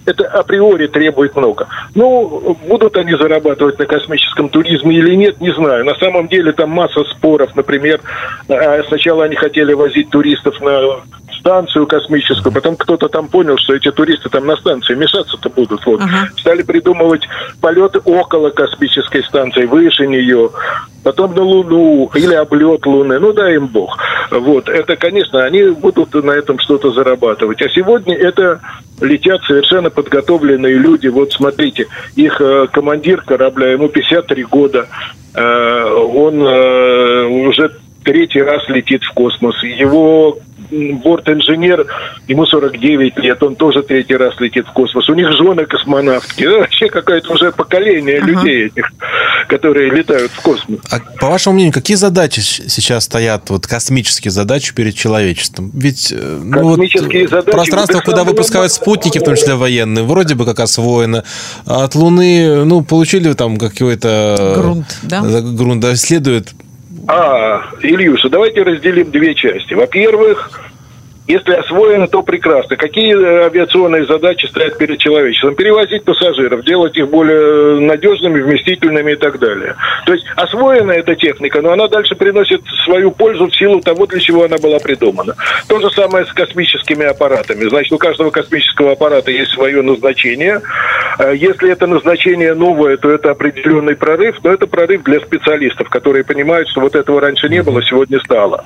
Это априори требует много. Ну, будут они зарабатывать на космическом туризме или нет, не знаю. На самом деле там масса споров. Например, э, сначала они хотели возить туристов на станцию космическую, потом кто-то там понял, что эти туристы там на станции мешаться-то будут. Вот. Стали придумывать полеты около космической станции, выше нее, потом на Луну или облет Луны. Ну, дай им Бог. Вот. Это, конечно, они будут на этом что-то зарабатывать. А сегодня это летят совершенно подготовленные люди. Вот смотрите, их э, командир корабля, ему 53 года, Э, он э, уже третий раз летит в космос. Его борт-инженер, ему 49 лет, он тоже третий раз летит в космос. У них жены космонавтки. Да, вообще какое-то уже поколение людей этих, которые летают в космос. А по вашему мнению, какие задачи сейчас стоят, вот космические задачи перед человечеством? Ведь э, ну, вот, Космические задачи, пространство, вот куда выпускают спутники, в том числе военные, вроде бы как освоено. А от Луны, ну, получили там какой-то... Грунт, да? Грунт, да, следует А, Ильюша, давайте разделим две части. Во-первых, если освоено, то прекрасно. Какие э, авиационные задачи стоят перед человечеством? Перевозить пассажиров, делать их более надежными, вместительными и так далее. То есть освоена эта техника, но она дальше приносит свою пользу в силу того, для чего она была придумана. То же самое с космическими аппаратами. Значит, у каждого космического аппарата есть свое назначение. Э, Если это назначение новое, то это определенный прорыв, но это прорыв для специалистов, которые понимают, что вот этого раньше не было, сегодня стало.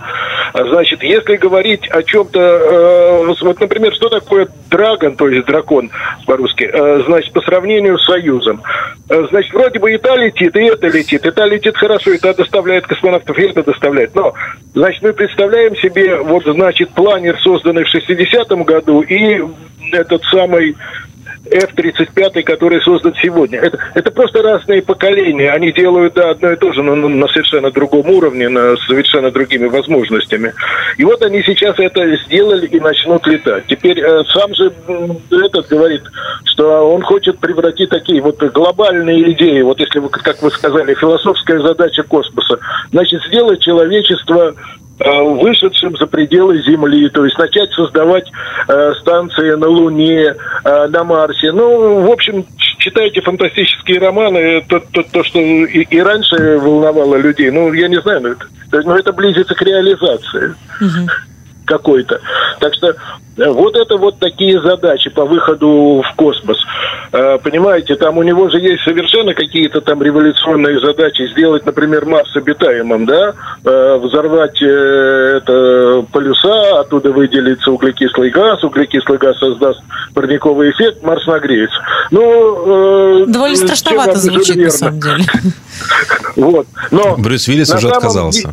А Значит, если говорить о чем-то э, вот, например, что такое драгон, то есть дракон по-русски, э, значит, по сравнению с Союзом. Э, значит, вроде бы и та летит, и это летит, и та летит хорошо, и та доставляет космонавтов, и это доставляет. Но, значит, мы представляем себе, вот, значит, планер, созданный в 60-м году, и этот самый F-35, который создан сегодня. Это, это просто разные поколения. Они делают да, одно и то же, но на- совершенно другом уровне, на совершенно другими возможностями. И вот они сейчас это сделали и начнут летать. Теперь э, сам же этот говорит, что он хочет превратить такие вот глобальные идеи, вот если вы, как вы сказали, философская задача космоса, значит, сделать человечество вышедшим за пределы Земли, то есть начать создавать э, станции на Луне, э, на Марсе. Ну, в общем, читайте фантастические романы, то, то, то, что и, и раньше волновало людей. Ну, я не знаю, ну, это, ну, это близится к реализации какой-то. Так что э, вот это вот такие задачи по выходу в космос. Э, Понимаете, там у него же есть совершенно какие-то там революционные задачи. Сделать, например, Марс обитаемым, да, Э, взорвать это полюса, оттуда выделится углекислый газ, углекислый газ создаст парниковый эффект, Марс нагреется. Ну, Довольно страшновато звучит, на самом деле. Вот. Но Брюс Виллис уже отказался.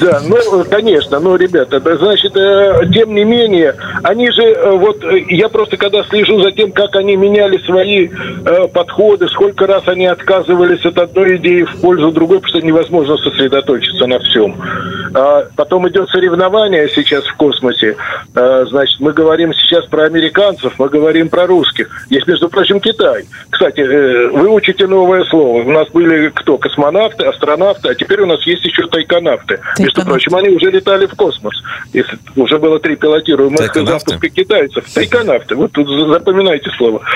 Да, ну, конечно, ну, ребята, да, значит, э, тем не менее, они же, э, вот, э, я просто когда слежу за тем, как они меняли свои э, подходы, сколько раз они отказывались от одной идеи в пользу другой, потому что невозможно сосредоточиться на всем. А потом идет соревнование сейчас в космосе. А, значит, мы говорим сейчас про американцев, мы говорим про русских. Есть, между прочим, Китай. Кстати, э, вы учите новое слово. У нас были кто? Космонавты, астронавты, а теперь у нас есть еще тайконавты. Между прочим, они уже летали в космос. Если уже было три пилотируемых запуска китайцев. Тайконавты. Вот тут за- запоминайте слово.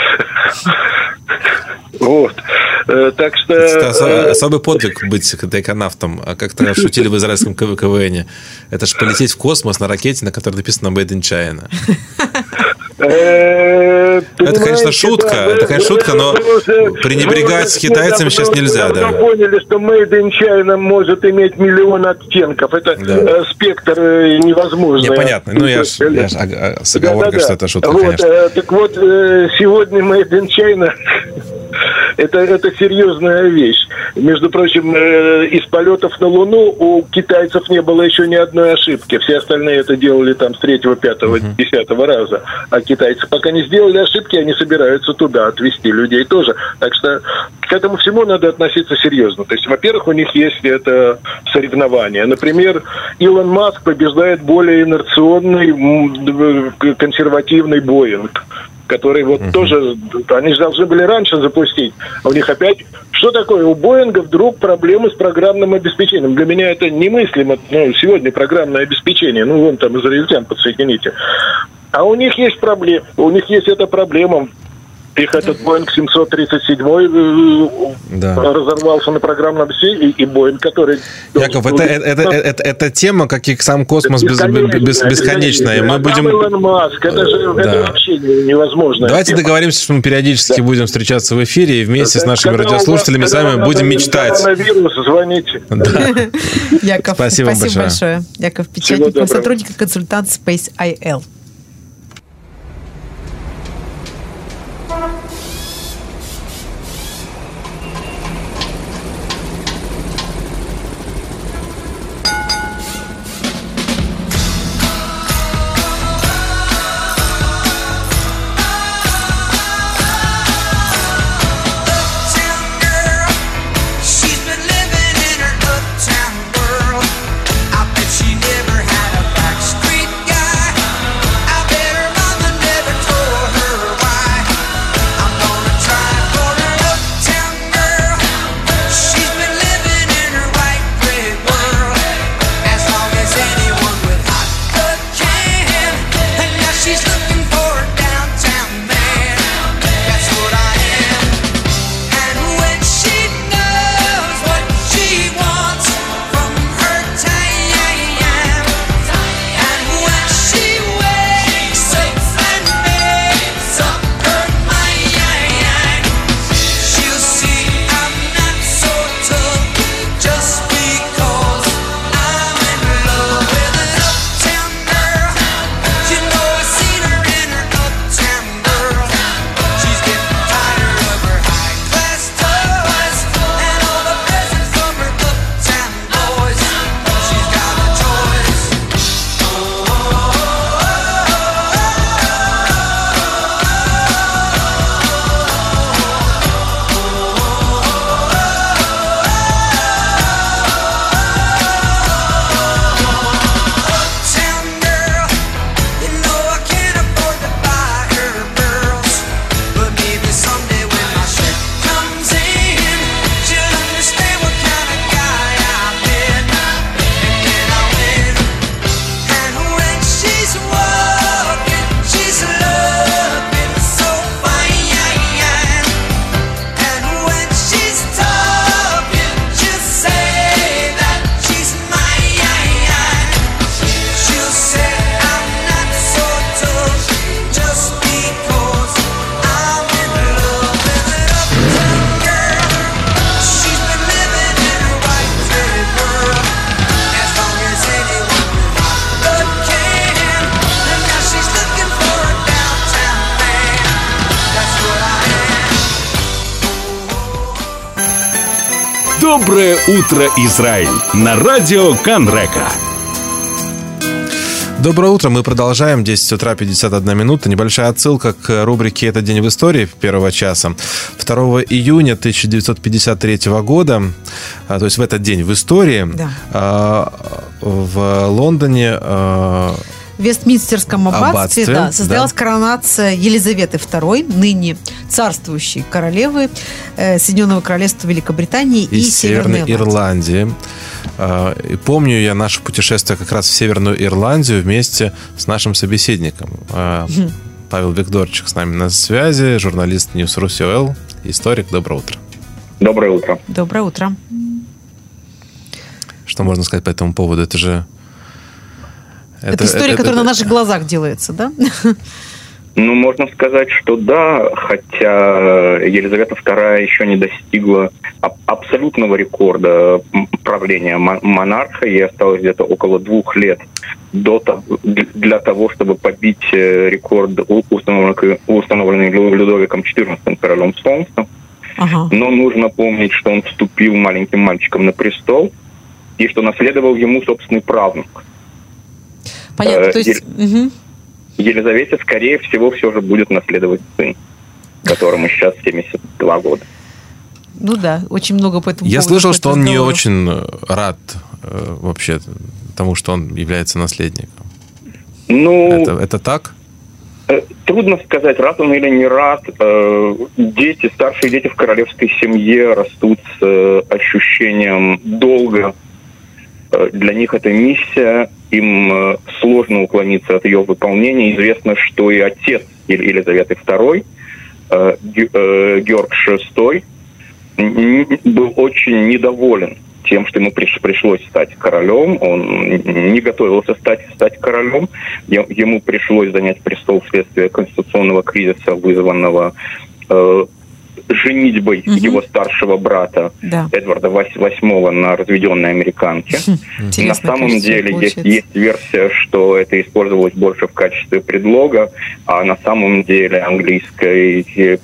Вот. Э, Так что... Это э, особый подвиг быть тайконавтом. А как-то шутили в израильском КВ КВН. Это же полететь в космос на ракете, на которой написано Made in China. Э, Это, конечно, шутка, это, конечно, шутка, но пренебрегать уже китайцами сейчас нельзя, да. поняли, что Made in China может иметь миллион оттенков. Это э, спектр э, невозможный. Непонятно. Ну, я с оговоркой, что это шутка, конечно. так вот, сегодня Made in China это, это серьезная вещь. Между прочим, э, из полетов на Луну у китайцев не было еще ни одной ошибки. Все остальные это делали там с третьего, пятого, десятого раза. А китайцы пока не сделали ошибки, они собираются туда отвезти людей тоже. Так что к этому всему надо относиться серьезно. То есть, во-первых, у них есть это соревнование. Например, Илон Маск побеждает более инерционный, д- консервативный Боинг который вот тоже, они же должны были раньше запустить, а у них опять, что такое, у Боинга вдруг проблемы с программным обеспечением. Для меня это немыслимо, ну, сегодня программное обеспечение, ну, вон там израильтян подсоедините. А у них есть проблема, у них есть эта проблема. Их этот Боинг 737 э, Да. разорвался на программном обеспечении, и Боинг, который... Яков, это, это, это, это, это тема, как и сам космос без- без- бесконечная. Мы там будем... Илон Маск, это же это Да. вообще невозможно. Давайте договоримся, что мы периодически будем встречаться в эфире и вместе с нашими Когда у вас- радиослушателями с вами будем мечтать. Коронавирус, звоните. Яков, Спасибо спасибо, большое. большое. Яков Печатников, сотрудник и консультант Space IL. Доброе утро, Израиль! На радио Канрека. Доброе утро, мы продолжаем. 10 утра 51 минута. Небольшая отсылка к рубрике «Это день в истории» первого часа. 2 июня 1953 года, а, то есть в этот день в истории, Да. а, в Лондоне а, В Вестминстерском аббатстве, Аббатстве, да, состоялась да. коронация Елизаветы II, ныне царствующей королевы э, Соединенного Королевства Великобритании и, из Северной Ирландии. Ирландии. И помню я наше путешествие как раз в Северную Ирландию вместе с нашим собеседником. Мгм. Павел Викторович с нами на связи, журналист News Русиоэл, историк. Доброе утро. Доброе утро. Доброе утро. Что можно сказать по этому поводу? Это же... Это, история, которая на наших глазах делается, да? Ну, можно сказать, что да, хотя Елизавета II еще не достигла аб- абсолютного рекорда правления мо- монарха. Ей осталось где-то около двух лет до для того, чтобы побить э, рекорд, установленный, установленный Лю- Людовиком XIV королем Солнца. Ага. Но нужно помнить, что он вступил маленьким мальчиком на престол и что наследовал ему собственный правнук. Понятно. Э, То есть, Ель-. Елизавете, скорее всего, все же будет наследовать сын, которому сейчас 72 года. ну да, очень много по этому Я поводу слышал, что он не разговоров. очень э, рад э, вообще тому, что он является наследником. Ну, Это, это так? э, трудно сказать, рад он или не рад. Э, Дети, старшие дети в королевской семье растут с э, ощущением долга. Э, Для них это миссия, им э, сложно уклониться от ее выполнения. Известно, что и отец Ел- Елизаветы II, э, э, Георг VI, был очень недоволен тем, что ему приш- пришлось стать королем. Он не готовился стать, стать королем. Ему пришлось занять престол вследствие конституционного кризиса, вызванного женитьбой его старшего брата Да. Эдварда VIII на разведенной американке. На Интересная самом конструкция деле есть, получается. есть версия, что это использовалось больше в качестве предлога, а на самом деле английская, э,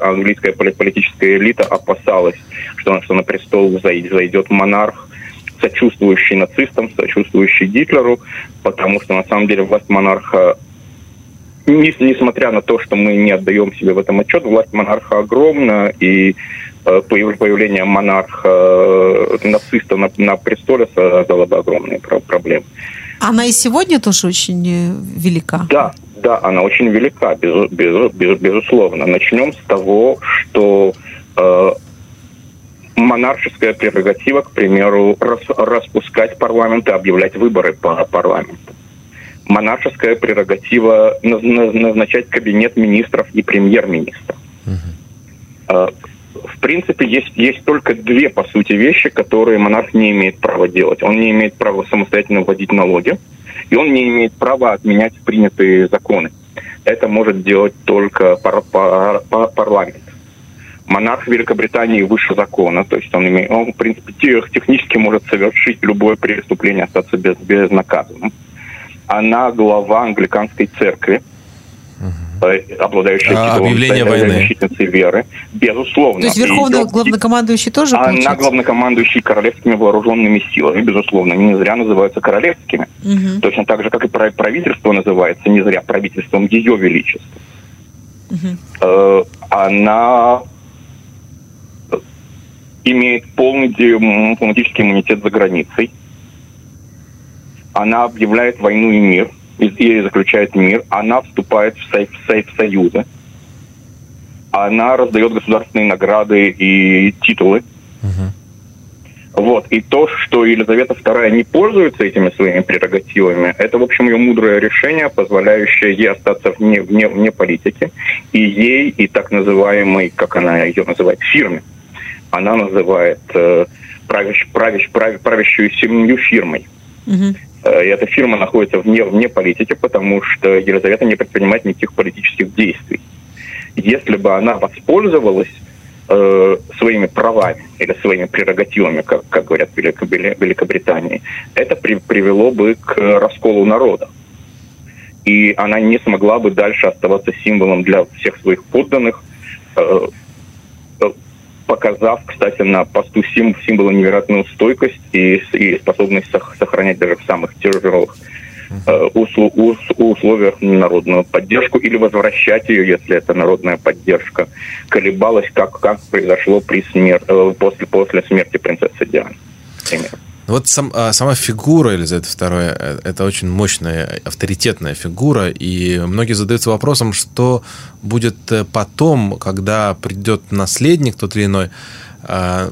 английская поли- политическая элита опасалась, что, что на престол зай- зайдет монарх, сочувствующий нацистам, сочувствующий Гитлеру, потому что на самом деле власть монарха несмотря на то, что мы не отдаем себе в этом отчет, власть монарха огромна, и э, появ- появление монарха э, нациста на, на престоле создало бы огромные про- проблемы. Она и сегодня тоже очень э, велика. Да, да, она очень велика, безу- безу- безу- безусловно. Начнем с того, что э, монаршеская прерогатива, к примеру, рас- распускать парламент и объявлять выборы по парламенту. Монаршеская прерогатива наз- наз- назначать кабинет министров и премьер-министра. Э, В принципе, есть, есть только две, по сути, вещи, которые монарх не имеет права делать. Он не имеет права самостоятельно вводить налоги, и он не имеет права отменять принятые законы. Это может делать только пар- пар- пар- парламент. Монарх Великобритании выше закона, то есть он, имеет, он в принципе, тех- технически может совершить любое преступление, остаться без, безнаказанным. Она глава англиканской церкви, э, обладающая А титулом объявление войны? защитницы веры. Безусловно. То есть верховный её- главнокомандующий тоже она получается? главнокомандующий королевскими вооруженными силами, безусловно. Они не зря называются королевскими. Мгм. Точно так же, как и правительство называется не зря правительством Ее Величества. Э, Она э, имеет полный ди- дипломатический иммунитет за границей. Она объявляет войну и мир, и, и заключает мир. Она вступает в, со- в со- в союзы. Она раздает государственные награды и титулы. Вот. И то, что Елизавета II не пользуется этими своими прерогативами, это, в общем, ее мудрое решение, позволяющее ей остаться вне, вне, вне политики. И ей, и так называемой, как она ее называет, фирме. Она называет э, правящ, правящ, прав- правящую семью фирмой. Мгм. Э, И эта фирма находится вне, вне политики, потому что Елизавета не предпринимает никаких политических действий. Если бы она воспользовалась э, своими правами или своими прерогативами, как, как говорят в Велико- Вели- Великобритании, это при- привело бы к расколу народа. И она не смогла бы дальше оставаться символом для всех своих подданных. Э, э, показав, кстати, на посту сим, символа невероятную стойкость и, и способность сох- сохранять даже в самых тяжелых э, условиях народную поддержку или возвращать ее, если это народная поддержка, колебалась, как, как произошло при смер- э, после, после смерти принцессы Дианы. Например. Вот сам- а, сама фигура Елизаветы II э, – это очень мощная, авторитетная фигура, и многие задаются вопросом, что будет э, потом, когда придет наследник тот или иной, а,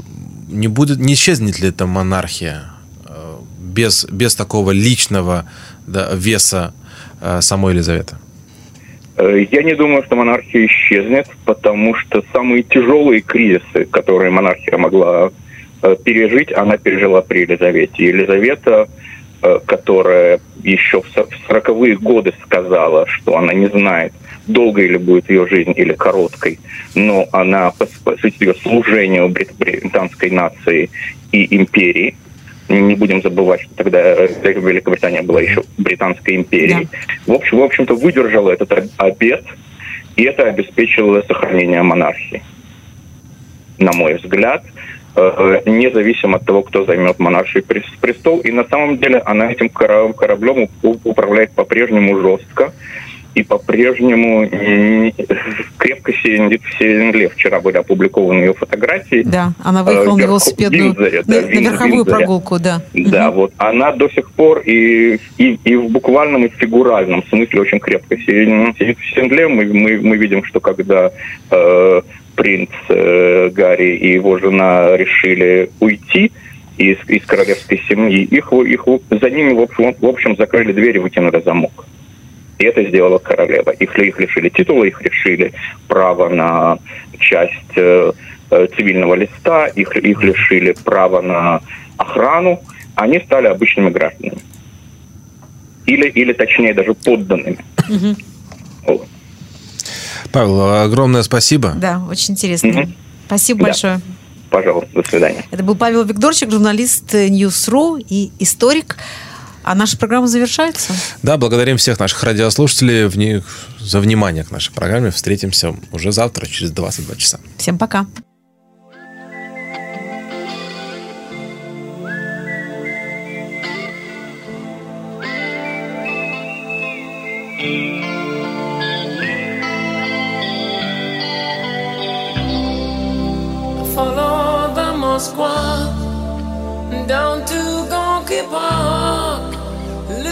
не, будет, не исчезнет ли эта монархия э, без, без такого личного да, веса самой Елизаветы? Я не думаю, что монархия исчезнет, потому что самые тяжелые кризисы, которые монархия могла пережить, она пережила при Елизавете. Елизавета, э, которая еще в со- в 40-е годы сказала, что она не знает, долгой ли будет ее жизнь или короткой, но она пос- посвятит ее служению брит- британской нации и империи. Не будем забывать, что тогда э, Великобритания была еще британской империей. В общем, в общем-то, выдержала этот об- обет, и это обеспечило сохранение монархии. На мой взгляд, э, независимо от того, кто займет монарший прес- престол. И на самом деле она этим кора- кораблем управляет по-прежнему жестко и по-прежнему крепко сидит в земле. Вчера были опубликованы ее фотографии. Да, она выехала Э, на верху- велосипедную, Виндзоре, да, на, на Вин- верховую Виндзоре. прогулку, да. Да, вот она до сих пор и, и, и в буквальном, и в фигуральном смысле очень крепко сидит, в седле. Мы, мы, мы видим, что когда э, принц э, Гарри и его жена решили уйти из, из королевской семьи, их, их за ними, в общем, в общем, закрыли дверь и вытянули замок. И это сделала королева. Их, их лишили титула, их лишили права на часть э, э, цивильного листа, их, их лишили права на охрану. Они стали обычными гражданами. Или, или точнее, даже подданными. Мгм. Вот. Павел, огромное спасибо. Да, очень интересно. Мгм. Спасибо Да. большое. Пожалуйста, до свидания. Это был Павел Викторчик, журналист News.ru и историк. А наша программа завершается. Да, благодарим всех наших радиослушателей в них за внимание к нашей программе. Встретимся уже завтра, через 22 часа. Всем пока. Follow the Moskva down to Gonky Park,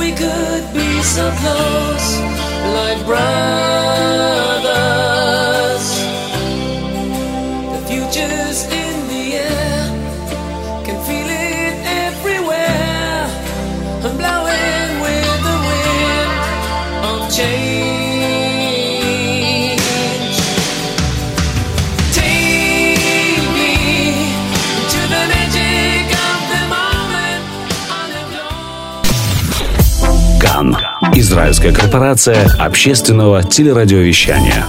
We could be so close, like brothers? Израильская корпорация общественного телерадиовещания.